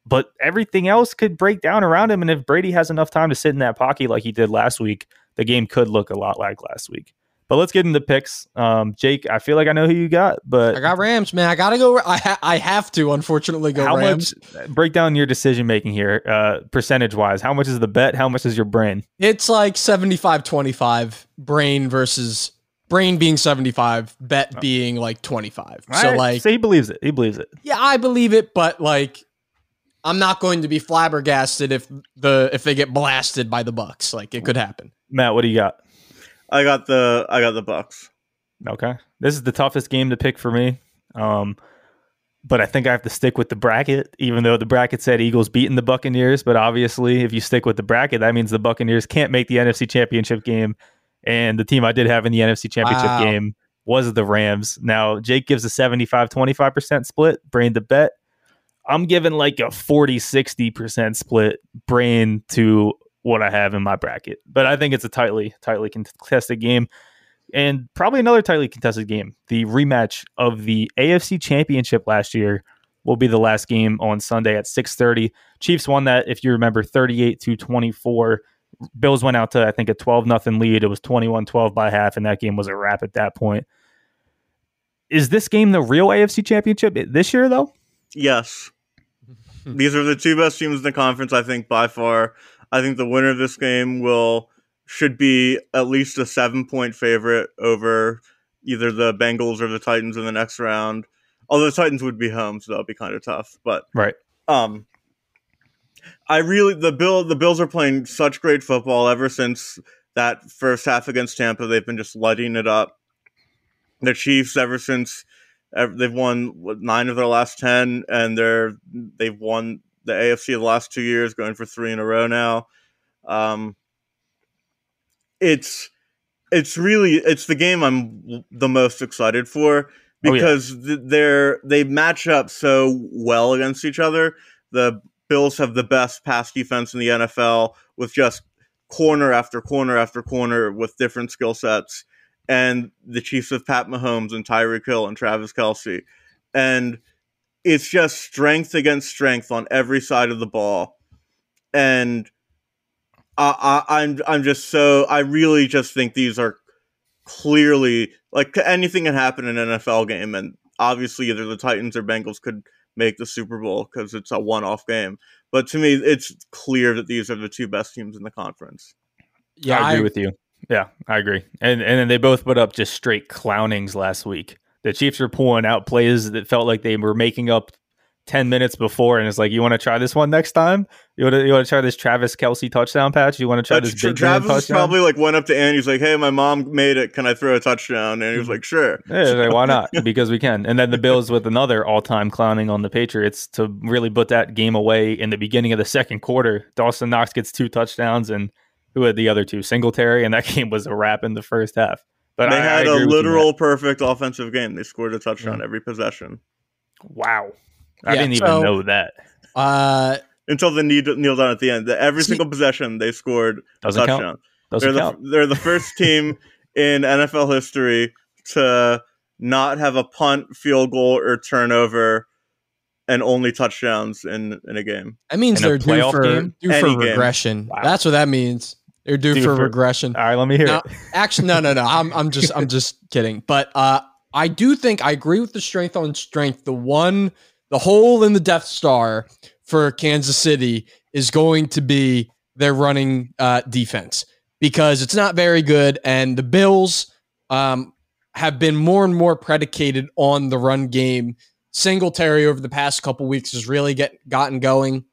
But everything else could break down around him, and if Brady has enough time to sit in that pocket like he did last week, the game could look a lot like last week. But let's get into picks. Um, Jake, I feel like I know who you got, but I got Rams, man. I gotta go. I ha- I have to, unfortunately, go how Rams. much break down your decision making here uh percentage wise how much is the bet how much is your brain It's like 75 25 brain versus brain being 75, bet being like 25. So, like, so he believes it he believes it yeah, I believe it, but like, I'm not going to be flabbergasted if the if they get blasted by the Bucks. Like, it could happen. matt what do you got I got the I got the Bucks. okay this is the toughest game to pick for me um but i think i have to stick with the bracket even though the bracket said eagles beating the buccaneers but obviously if you stick with the bracket that means the buccaneers can't make the nfc championship game and the team i did have in the nfc championship Wow. game was the rams now jake gives a 75 25% split brain the bet i'm giving like a 40 60% split brain to what i have in my bracket but i think it's a tightly tightly contested game and probably another tightly contested game. The rematch of the AFC Championship last year will be the last game on Sunday at 6:30. Chiefs won that if you remember 38 to 24. Bills went out to I think a 12 nothing lead. It was 21-12 by half and that game was a wrap at that point. Is this game the real AFC Championship this year though? Yes. These are the two best teams in the conference, I think, by far. I think the winner of this game will should be at least a seven point favorite over either the Bengals or the Titans in the next round. Although the Titans would be home, so that'll be kind of tough. But Right. um I really the bill the Bills are playing such great football ever since that first half against Tampa. They've been just lighting it up. The Chiefs ever since they've won nine of their last ten, and they're they've won the AFC the last two years, going for three in a row now. Um, it's it's really it's the game I'm the most excited for Oh, yeah. because they're they match up so well against each other. The Bills have the best pass defense in the NFL with just corner after corner after corner with different skill sets, and the Chiefs of Pat Mahomes and Tyreek Hill and Travis Kelce, and it's just strength against strength on every side of the ball, and I, I, I'm I'm just so I really just think these are clearly like anything can happen in an NFL game, and obviously either the Titans or Bengals could make the Super Bowl because it's a one-off game. But to me, it's clear that these are the two best teams in the conference. Yeah, I agree I- with you. Yeah, I agree. And and then they both put up just straight clownings last week. The Chiefs were pulling out plays that felt like they were making up ten minutes before, and it's like, you want to try this one next time? You want to you want to try this Travis Kelce touchdown patch? You want to try That's this big Travis touchdown? probably like went up to Andy. He's like, "Hey, my mom made it. Can I throw a touchdown?" And he was like, "Sure." Yeah, like, why not? *laughs* Because we can. And then the Bills with another all-time clowning on the Patriots to really put that game away in the beginning of the second quarter. Dawson Knox gets two touchdowns, and who had the other two? Singletary, and that *laughs* game was a wrap in the first half. But they I, I had agree a with you, Matt. literal perfect offensive game. They scored a touchdown every possession Wow. I Yeah, didn't even so- know that. uh, until the knee kneel down at the end. Every See- single possession they scored a Doesn't count. touchdown. Doesn't they're count. the they're the first *laughs* team in NFL history to not have a punt, field goal, or turnover, and only touchdowns in in a game. that means In they're due for game? due Any for regression. Wow. That's what that means. They're due, Due for, for- regression. All right, let me hear No, it. actually, no, no, no. I'm, I'm just, I'm just *laughs* kidding. But uh, I do think I agree with the strength on strength. The one, the hole in the Death Star for Kansas City is going to be their running uh, defense because it's not very good, and the Bills um, have been more and more predicated on the run game. Singletary over the past couple weeks has really get gotten going.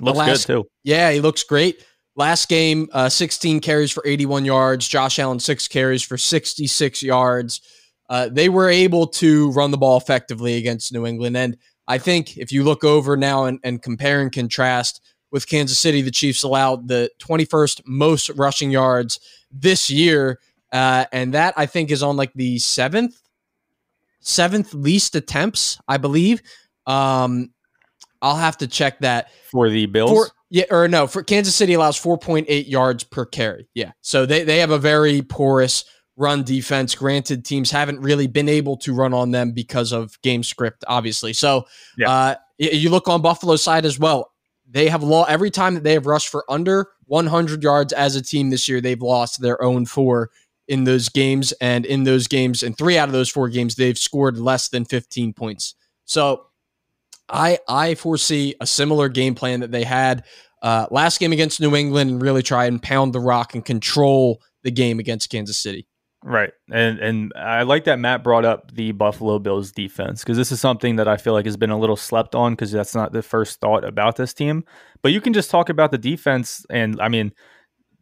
Looks last- good too. Yeah, he looks great. Last game, uh, 16 carries for 81 yards. Josh Allen, six carries for 66 yards. Uh, they were able to run the ball effectively against New England. And I think if you look over now and, and compare and contrast with Kansas City, the Chiefs allowed the 21st most rushing yards this year uh, and that I think is on like the seventh, seventh least attempts, I believe. Um, I'll have to check that for the Bills. For, yeah, or no, for Kansas City allows 4.8 yards per carry. Yeah, so they they have a very porous run defense. Granted, teams haven't really been able to run on them because of game script, obviously. So yeah. uh, you look on Buffalo's side as well. They have law every time that they have rushed for under 100 yards as a team this year. They've lost their own four in those games, and in those games, in three out of those four games, they've scored less than 15 points. So I I foresee a similar game plan that they had uh, last game against New England and really try and pound the rock and control the game against Kansas City. Right. And and I like that Matt brought up the Buffalo Bills defense because this is something that I feel like has been a little slept on because that's not the first thought about this team. But you can just talk about the defense and I mean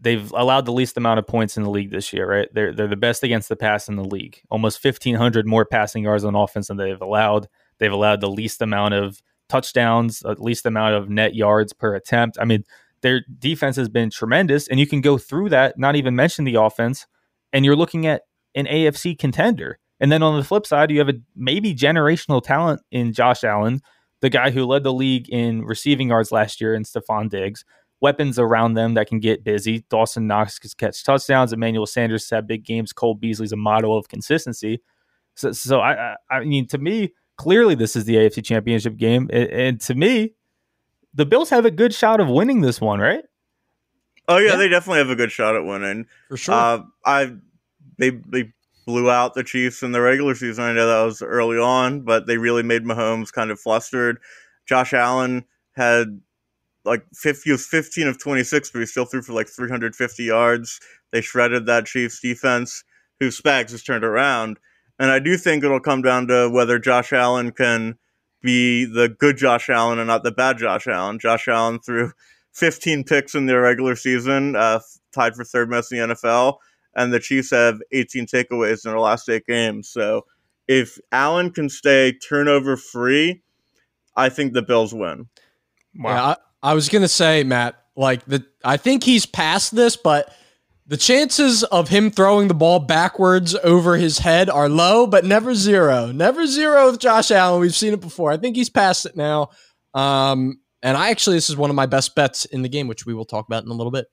they've allowed the least amount of points in the league this year, right? They're they're the best against the pass in the league. Almost 1500 more passing yards on offense than they've allowed. They've allowed the least amount of touchdowns, the least amount of net yards per attempt. I mean, their defense has been tremendous and you can go through that, not even mention the offense and you're looking at an AFC contender. And then on the flip side, you have a maybe generational talent in Josh Allen, the guy who led the league in receiving yards last year in Stefon Diggs. Weapons around them that can get busy. Dawson Knox can catch touchdowns. Emmanuel Sanders had big games. Cole Beasley's a model of consistency. So, so I, I mean, to me, clearly this is the AFC Championship game, and, and to me, the Bills have a good shot of winning this one, right? Oh yeah, yeah, they definitely have a good shot at winning. For sure. Uh, I they they blew out the Chiefs in the regular season. I know that was early on, but they really made Mahomes kind of flustered. Josh Allen had like 50, he was 15 of 26, but he still threw for like 350 yards. They shredded that Chiefs defense, who Spags has turned around. And I do think it'll come down to whether Josh Allen can be the good Josh Allen and not the bad Josh Allen. Josh Allen threw 15 picks in their regular season, uh, tied for third most in the NFL, and the Chiefs have 18 takeaways in their last eight games. So if Allen can stay turnover free, I think the Bills win. Wow. Yeah, I, I was gonna say, Matt, like the I think he's past this, but the chances of him throwing the ball backwards over his head are low, but never zero. Never zero with Josh Allen. We've seen it before. I think he's past it now. Um, and I actually, this is one of my best bets in the game, which we will talk about in a little bit.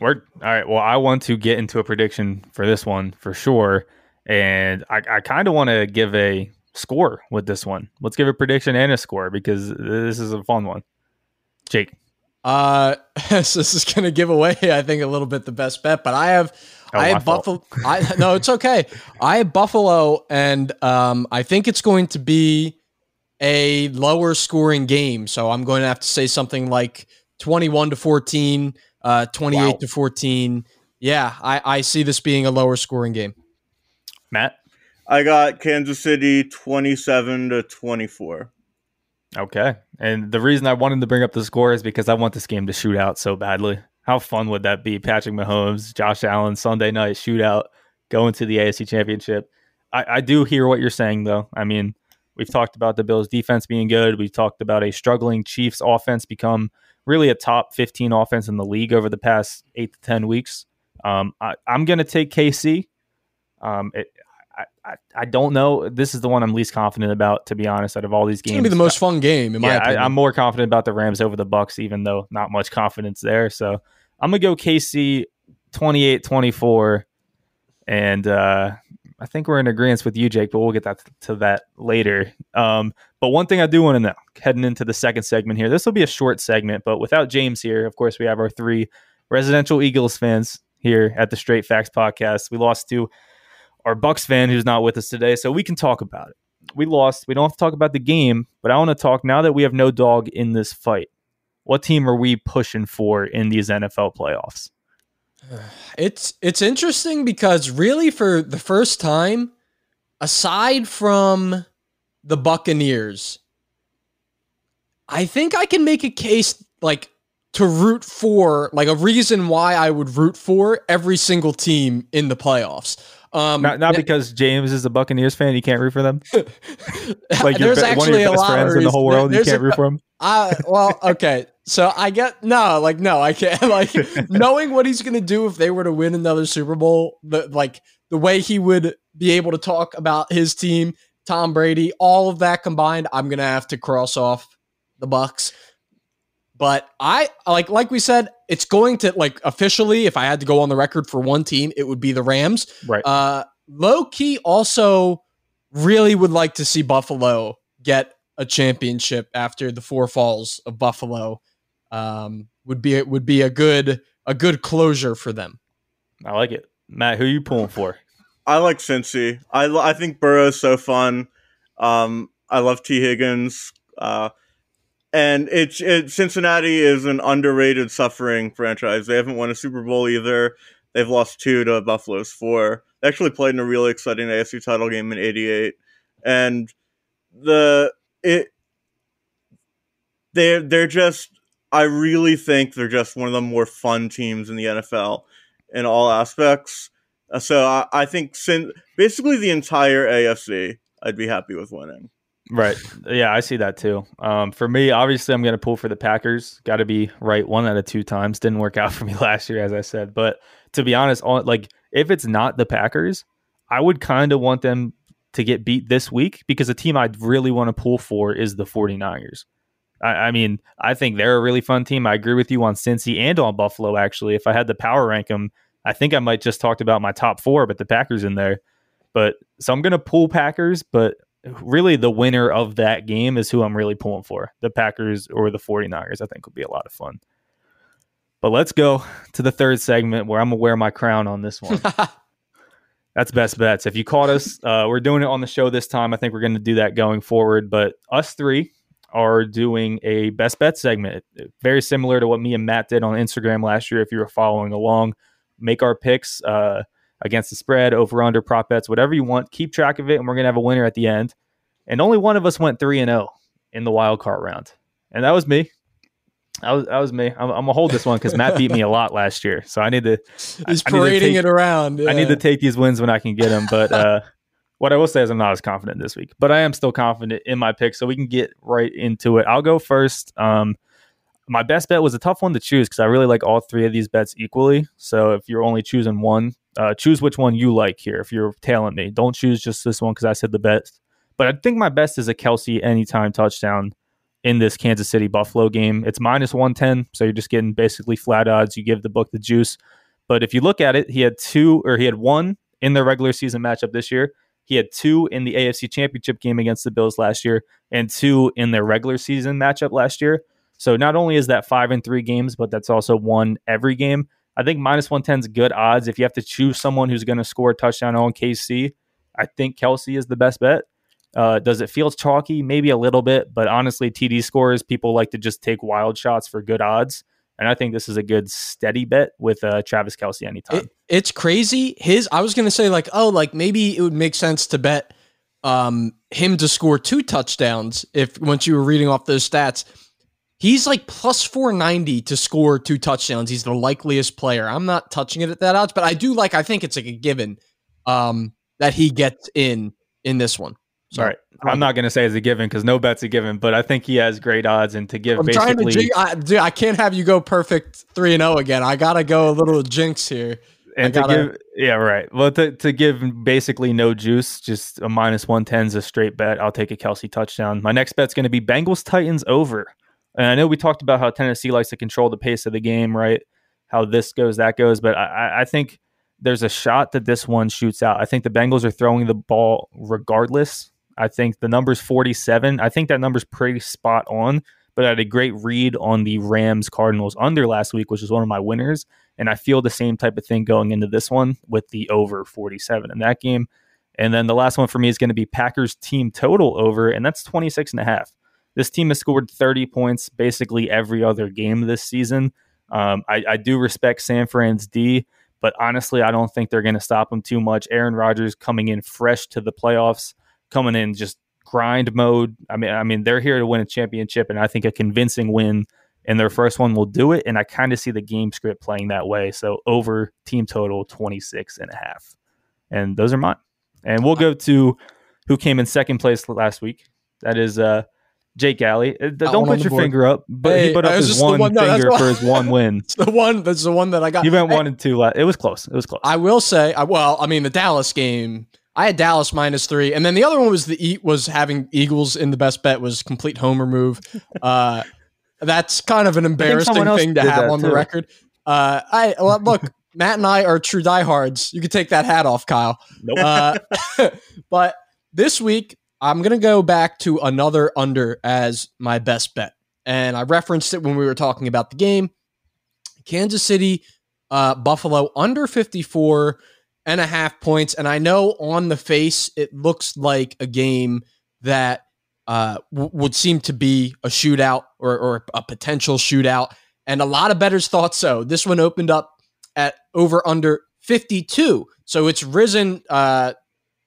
Word. All right. Well, I want to get into a prediction for this one for sure. And I, I kind of want to give a score with this one. Let's give a prediction and a score because this is a fun one. Jake. Uh, *laughs* so this is going to give away, I think, a little bit the best bet, but I have, oh, I have Buffalo. I no, it's okay. I have Buffalo, and um, I think it's going to be a lower scoring game. So I'm going to have to say something like 21 to 14, uh, 28 wow. to 14. Yeah, I, I see this being a lower scoring game. Matt? I got Kansas City 27 to 24. Okay. And the reason I wanted to bring up the score is because I want this game to shoot out so badly. How fun would that be? Patrick Mahomes, Josh Allen, Sunday night shootout, going to the AFC Championship. I, I do hear what you're saying, though. I mean, We've talked about the Bills' defense being good. We've talked about a struggling Chiefs offense become really a top 15 offense in the league over the past eight to 10 weeks. Um, I, am going to take KC. Um, it, I, I, don't know. This is the one I'm least confident about, to be honest, out of all these games. It's to be the most fun game, in yeah, my opinion. I, am more confident about the Rams over the Bucks, even though not much confidence there. So I'm going to go KC 28 24. And uh, I think we're in agreement with you, Jake, but we'll get that to that later. Um, but one thing I do want to know, heading into the second segment here, this will be a short segment, but without James here, of course, we have our three residential Eagles fans here at the Straight Facts podcast. We lost to our Bucks fan who's not with us today, so we can talk about it. We lost. We don't have to talk about the game, but I want to talk now that we have no dog in this fight. What team are we pushing for in these NFL playoffs? *sighs* It's it's interesting because really for the first time, aside from the Buccaneers, I think I can make a case like to root for like a reason why I would root for every single team in the playoffs. Um, not not because James is a Buccaneers fan, you can't root for them. *laughs* like you're one of your best friends in the whole world, you can't a, root for them. Uh, *laughs* well, okay. So I get no, like no, I can't. *laughs* Like knowing what he's gonna do if they were to win another Super Bowl, the like the way he would be able to talk about his team, Tom Brady, all of that combined, I'm gonna have to cross off the Bucks. But I like like we said, it's going to like officially, if I had to go on the record for one team, it would be the Rams. Right. Uh low key also really would like to see Buffalo get a championship after the four falls of Buffalo. Um, would be it would be a good a good closure for them. I like it. Matt, who are you pulling for? I like Cincy. I, lo- I think Burrow's so fun. Um, I love Tee Higgins. Uh, and it's it, Cincinnati is an underrated suffering franchise. They haven't won a Super Bowl either. They've lost two to Buffalo's four. They actually played in a really exciting AFC title game in '88, and the it they're they're just. I really think they're just one of the more fun teams in the NFL in all aspects. So I, I think sin- basically the entire AFC, I'd be happy with winning. Right. Yeah, I see that too. Um, for me, obviously, I'm going to pull for the Packers. Got to be right one out of two times. Didn't work out *laughs* for me last year, as I said. But to be honest, on like if it's not the Packers, I would kind of want them to get beat this week because the team I'd really want to pull for is the 49ers. I, I mean, I think they're a really fun team. I agree with you on Cincy and on Buffalo. Actually, if I had the power rank them, I think I might just talked about my top four, but the Packers in there. But so I'm going to pull Packers, but really the winner of that game is who I'm really pulling for the Packers or the 49ers. I think would be a lot of fun. But let's go to the third segment where I'm going to wear my crown on this one. *laughs* That's best bets. If you caught us, uh, we're doing it on the show this time. I think we're going to do that going forward. But us three are doing a best bet segment, very similar to what me and Matt did on Instagram last year. If you were following along, make our picks uh, against the spread, over under prop bets, whatever you want. Keep track of it, and we're going to have a winner at the end. And only one of us went three and zero in the wild card round, and that was me. That was that was me. I'm, I'm gonna hold this one because Matt beat me a lot last year, so I need to. He's I parading take- it around. I need to take these wins when I can get them. But uh, *laughs* what I will say is I'm not as confident this week, but I am still confident in my pick. So we can get right into it. I'll go first. Um, my best bet was a tough one to choose because I really like all three of these bets equally. So if you're only choosing one, uh, choose which one you like here. If you're tailing me, don't choose just this one because I said the best. But I think my best is a Kelce anytime touchdown in this Kansas City Buffalo game. It's minus 110, so you're just getting basically flat odds. You give the book the juice. But if you look at it, he had two or he had one in the regular season matchup this year. He had two in the AFC Championship game against the Bills last year and two in their regular season matchup last year. So not only is that 5 and 3 games, but that's also one every game. I think minus 110 is good odds if you have to choose someone who's going to score a touchdown on KC. I think Kelce is the best bet. Uh, does it feel chalky? Maybe a little bit, but honestly, TD scores, people like to just take wild shots for good odds. And I think this is a good steady bet with uh, Travis Kelce anytime. It, it's crazy. His I was gonna say like oh like maybe it would make sense to bet um him to score two touchdowns if once you were reading off those stats. He's like plus 490 to score two touchdowns. He's the likeliest player. I'm not touching it at that odds, but I do like I think it's like a given um that he gets in in this one. So All right. I'm not going to say it's a given because no bet's a given, but I think he has great odds. And to give I'm trying to basically, I, dude, I can't have you go perfect 3 and 0 again. I got to go a little jinx here. and I to gotta- give, yeah, right. Well, to, to give basically no juice, just a minus 110 is a straight bet. I'll take a Kelce touchdown. My next bet's going to be Bengals Titans over. And I know we talked about how Tennessee likes to control the pace of the game, right? How this goes, that goes. But I, I- think there's a shot that this one shoots out. I think the Bengals are throwing the ball regardless. I think the number's 47. I think that number's pretty spot on. But I had a great read on the Rams Cardinals under last week, which is one of my winners. And I feel the same type of thing going into this one with the over 47 in that game. And then the last one for me is going to be Packers team total over, and that's 26 and a half. This team has scored 30 points basically every other game this season. Um, I, I do respect San Fran's D, but honestly, I don't think they're going to stop them too much. Aaron Rodgers coming in fresh to the playoffs, coming in just grind mode. I mean, I mean, they're here to win a championship, and I think a convincing win in their first one will do it. And I kind of see the game script playing that way. So over team total 26 and a half. And those are mine. And we'll go to who came in second place last week. That is uh Jake Galley. Uh, Don't put your board. finger up, but Hey, he put up his one one- no, finger for his one *laughs* win. It's the one. That's the one that I got. You went Hey, one and two. It was close. It was close. I will say, I, well, I mean, the Dallas game, I had Dallas minus three, and then the other one was the eat was having Eagles in the best bet was complete homer move. *laughs* Uh, that's kind of an embarrassing thing to have on the record. Uh, I well, look, *laughs* Matt and I are true diehards. You can take that hat off, Kyle. Nope. Uh, but this week, I'm going to go back to another under as my best bet. And I referenced it when we were talking about the game. Kansas City, uh, Buffalo under 54 and a half points. And I know on the face, it looks like a game that uh, w- would seem to be a shootout or, or a potential shootout. And a lot of bettors thought so. This one opened up at over under 52. So it's risen uh,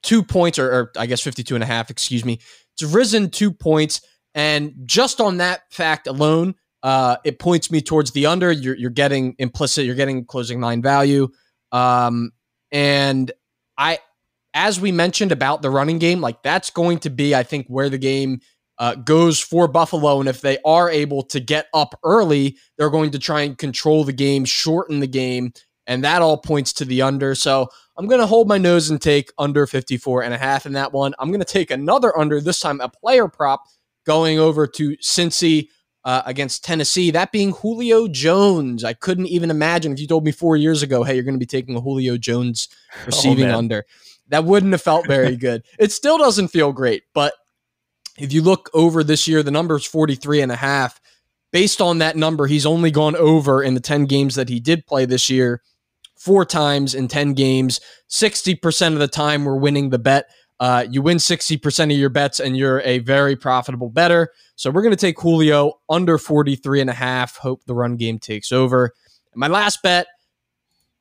two points, or, or I guess 52 and a half, excuse me. It's risen two points. And just on that fact alone, uh, it points me towards the under. You're, you're getting implicit, you're getting closing line value. Um, and I, as we mentioned about the running game, like that's going to be, I think, where the game uh, goes for Buffalo. And if they are able to get up early, they're going to try and control the game, shorten the game. And that all points to the under. So I'm going to hold my nose and take under 54 and a half in that one. I'm going to take another under, this time a player prop going over to Cincy uh, against Tennessee, that being Julio Jones. I couldn't even imagine if you told me four years ago, hey, you're going to be taking a Julio Jones *laughs* receiving man. under. That wouldn't have felt very *laughs* good. It still doesn't feel great, but if you look over this year, the number is 43 and a half. Based on that number, he's only gone over in the 10 games that he did play this year, four times in 10 games. 60% of the time, we're winning the bet. Uh, you win 60% of your bets, and you're a very profitable better. So we're going to take Julio under 43 and a half. Hope the run game takes over. My last bet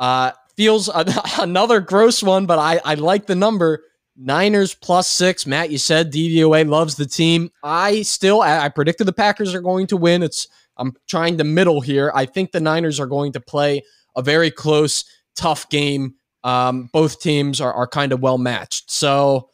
uh, feels *laughs* another gross one, but I, I like the number. Niners plus six. Matt, you said DVOA loves the team. I still, I I predicted the Packers are going to win. It's I'm trying the middle here. I think the Niners are going to play a very close, tough game. Um, both teams are, are kind of well matched. So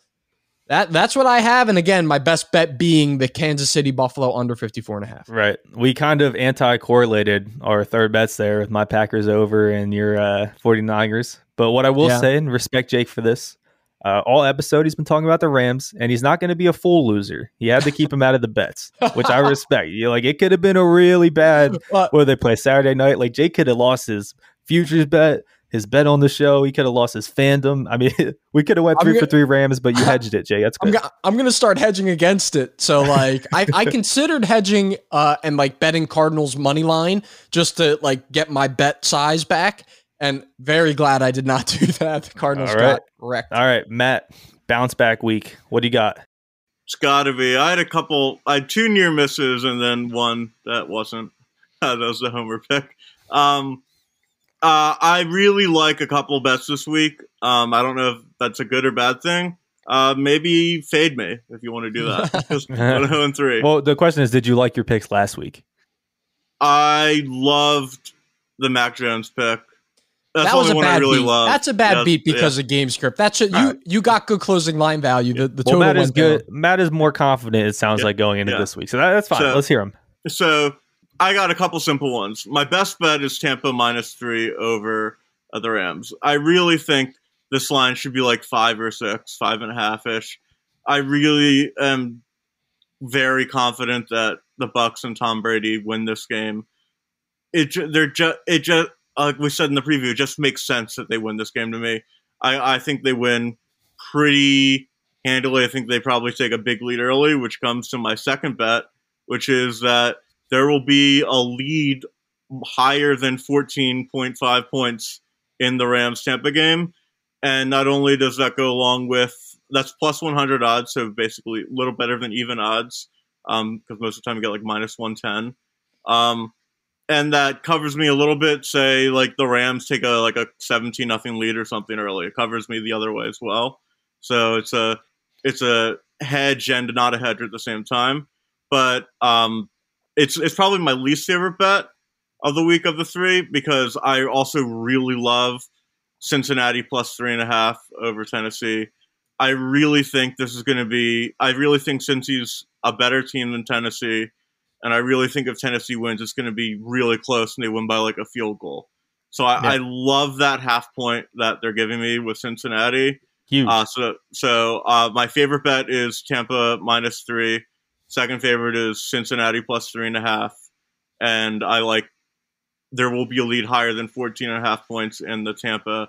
that that's what I have. And again, my best bet being the Kansas City Buffalo under 54 and a half. Right. We kind of anti correlated our third bets there with my Packers over and your uh, 49ers. But what I will Yeah. say, and respect Jake for this, uh, all episode he's been talking about the Rams, and he's not going to be a full loser. He had to keep him out of the bets, which I *laughs* respect. You like it could have been a really bad But where they play Saturday night. Like Jake could have lost his futures bet, his bet on the show. He could have lost his fandom. I mean, *laughs* we could have went three for gonna- three Rams, but you *laughs* hedged it, Jay. That's I'm, good. go- I'm gonna start hedging against it. So like I, I *laughs* considered hedging uh and like betting Cardinals money line just to like get my bet size back. And very glad I did not do that. The Cardinals All right. got wrecked. All right, Matt, bounce back week. What do you got? It's got to be. I had a couple. I had two near misses and then one that wasn't. that was the homer pick. Um, uh, I really like a couple bets this week. Um, I don't know if that's a good or bad thing. Uh, maybe fade me if you want to do that. *laughs* Just one zero and three. Well, the question is, did you like your picks last week? I loved the Mac Jones pick. That's that was a bad really beat. love. That's a bad Yes, beat because of game script. That's a, you. Alright. You got good closing line value. The, the Well, total Matt is good. down. Matt is more confident. It sounds Yeah. like going into Yeah. this week, so that, that's fine. So- Let's hear him. So I got a couple simple ones. My best bet is Tampa minus three over uh, the Rams. I really think this line should be like five or six, five and a half ish. I really am very confident that the Bucks and Tom Brady win this game. It they're just it just like we said in the preview, it just makes sense that they win this game to me. I, I think they win pretty handily. I think they probably take a big lead early, which comes to my second bet, which is that there will be a lead higher than 14.5 points in the Rams Tampa game. And not only does that go along with that's plus 100 odds, so basically a little better than even odds, because most of the time you get like minus 110. Um, and that covers me a little bit. Say like the Rams take a like a 17 nothing lead or something early. It covers me the other way as well. So it's a it's a hedge and not a hedge at the same time. But um, it's it's probably my least favorite bet of the week of the three because I also really love Cincinnati plus three and a half over Tennessee. I really think this is going to be. I really think Cincy's a better team than Tennessee, and I really think if Tennessee wins, it's going to be really close, and they win by like a field goal. So I, Yeah. I love that half point that they're giving me with Cincinnati. Huge. Uh, so so uh, my favorite bet is Tampa minus three. Second favorite is Cincinnati plus three and a half, and I like there will be a lead higher than 14 and a half points in the Tampa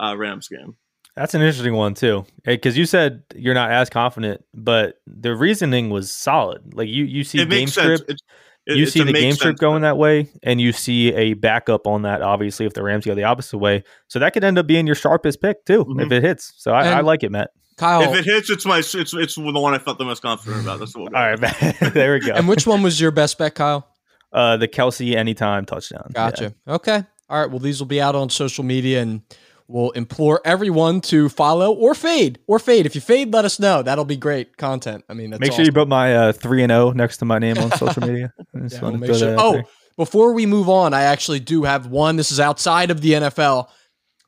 uh, Rams game. That's an interesting one too, because you said you're not as confident, but the reasoning was solid. Like you, you see it game makes script, It's- it- you it's see the game sense script going that way, and you see a backup on that. Obviously, if the Rams go the opposite way, so that could end up being your sharpest pick too if Mhm. it hits. So I, I like it, Matt. Kyle, If it hits, it's my it's it's the one I felt the most confident about. That's what. We'll All right, with. *laughs* There we go. and which one was your best bet, Kyle? Uh, the Kelce anytime touchdown. Yeah. Gotcha. Okay. All right. Well, these will be out on social media and we'll implore everyone to follow or fade or fade. If you fade, let us know. That'll be great content. I mean, that's Make sure you put my uh, three and zero next to my name on social media. *laughs* Yeah, we'll make sure- Oh, there. before we move on, I actually do have one. This is outside of the NFL,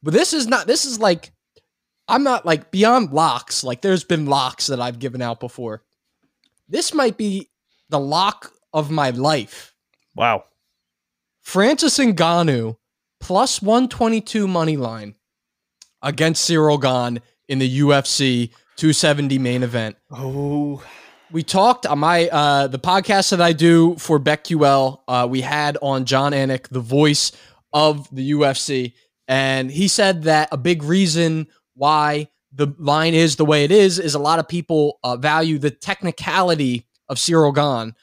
but this is not, this is like, I'm not like beyond locks. Like there's been locks that I've given out before. This might be the lock of my life. wow. Francis Ngannou plus 122 money line against Ciryl Gane in the UFC 270 main event. Oh, We talked on my uh, the podcast that I do for BetQL. Uh, we had on Jon Anik, the voice of the UFC, and he said that a big reason why the line is the way it is is a lot of people uh, value the technicality of Ciryl Gane.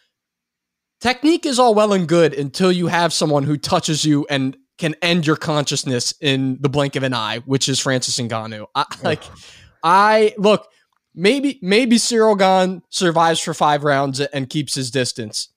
Technique is all well and good until you have someone who touches you and can end your consciousness in the blink of an eye, which is Francis Ngannou. I, *laughs* like, I look maybe maybe Ciryl Gane survives for five rounds and keeps his distance.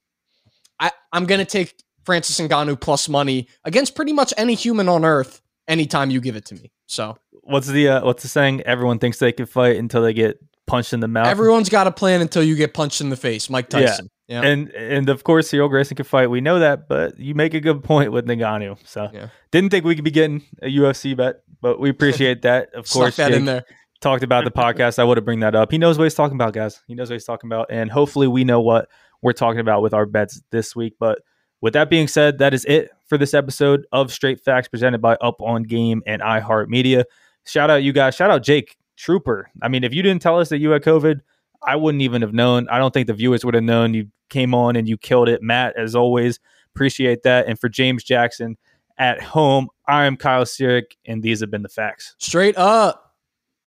I, I'm gonna take Francis Ngannou plus money against pretty much any human on earth anytime you give it to me. So what's the uh, what's the saying? Everyone thinks they can fight until they get punched in the mouth. everyone's got a plan until you get punched in the face. Mike Tyson. Yeah. And and of course, Cyril Grayson can fight. We know that, but you make a good point with Ngannou. So Yeah. didn't think we could be getting a UFC bet, but we appreciate *laughs* that. Of course, that in there. talked about the *laughs* podcast. I would have bring that up. He knows what he's talking about, guys. He knows what he's talking about, and hopefully, we know what we're talking about with our bets this week. But with that being said, that is it for this episode of Straight Facts presented by Up on Game and iHeartMedia. Shout out you guys. Shout out Jake Trooper. I mean, if you didn't tell us that you had COVID, I wouldn't even have known. I don't think the viewers would have known. You came on and you killed it. Matt, as always, appreciate that. And for James Jackson at home, I am Kyle Sirik, and these have been the facts. Straight up.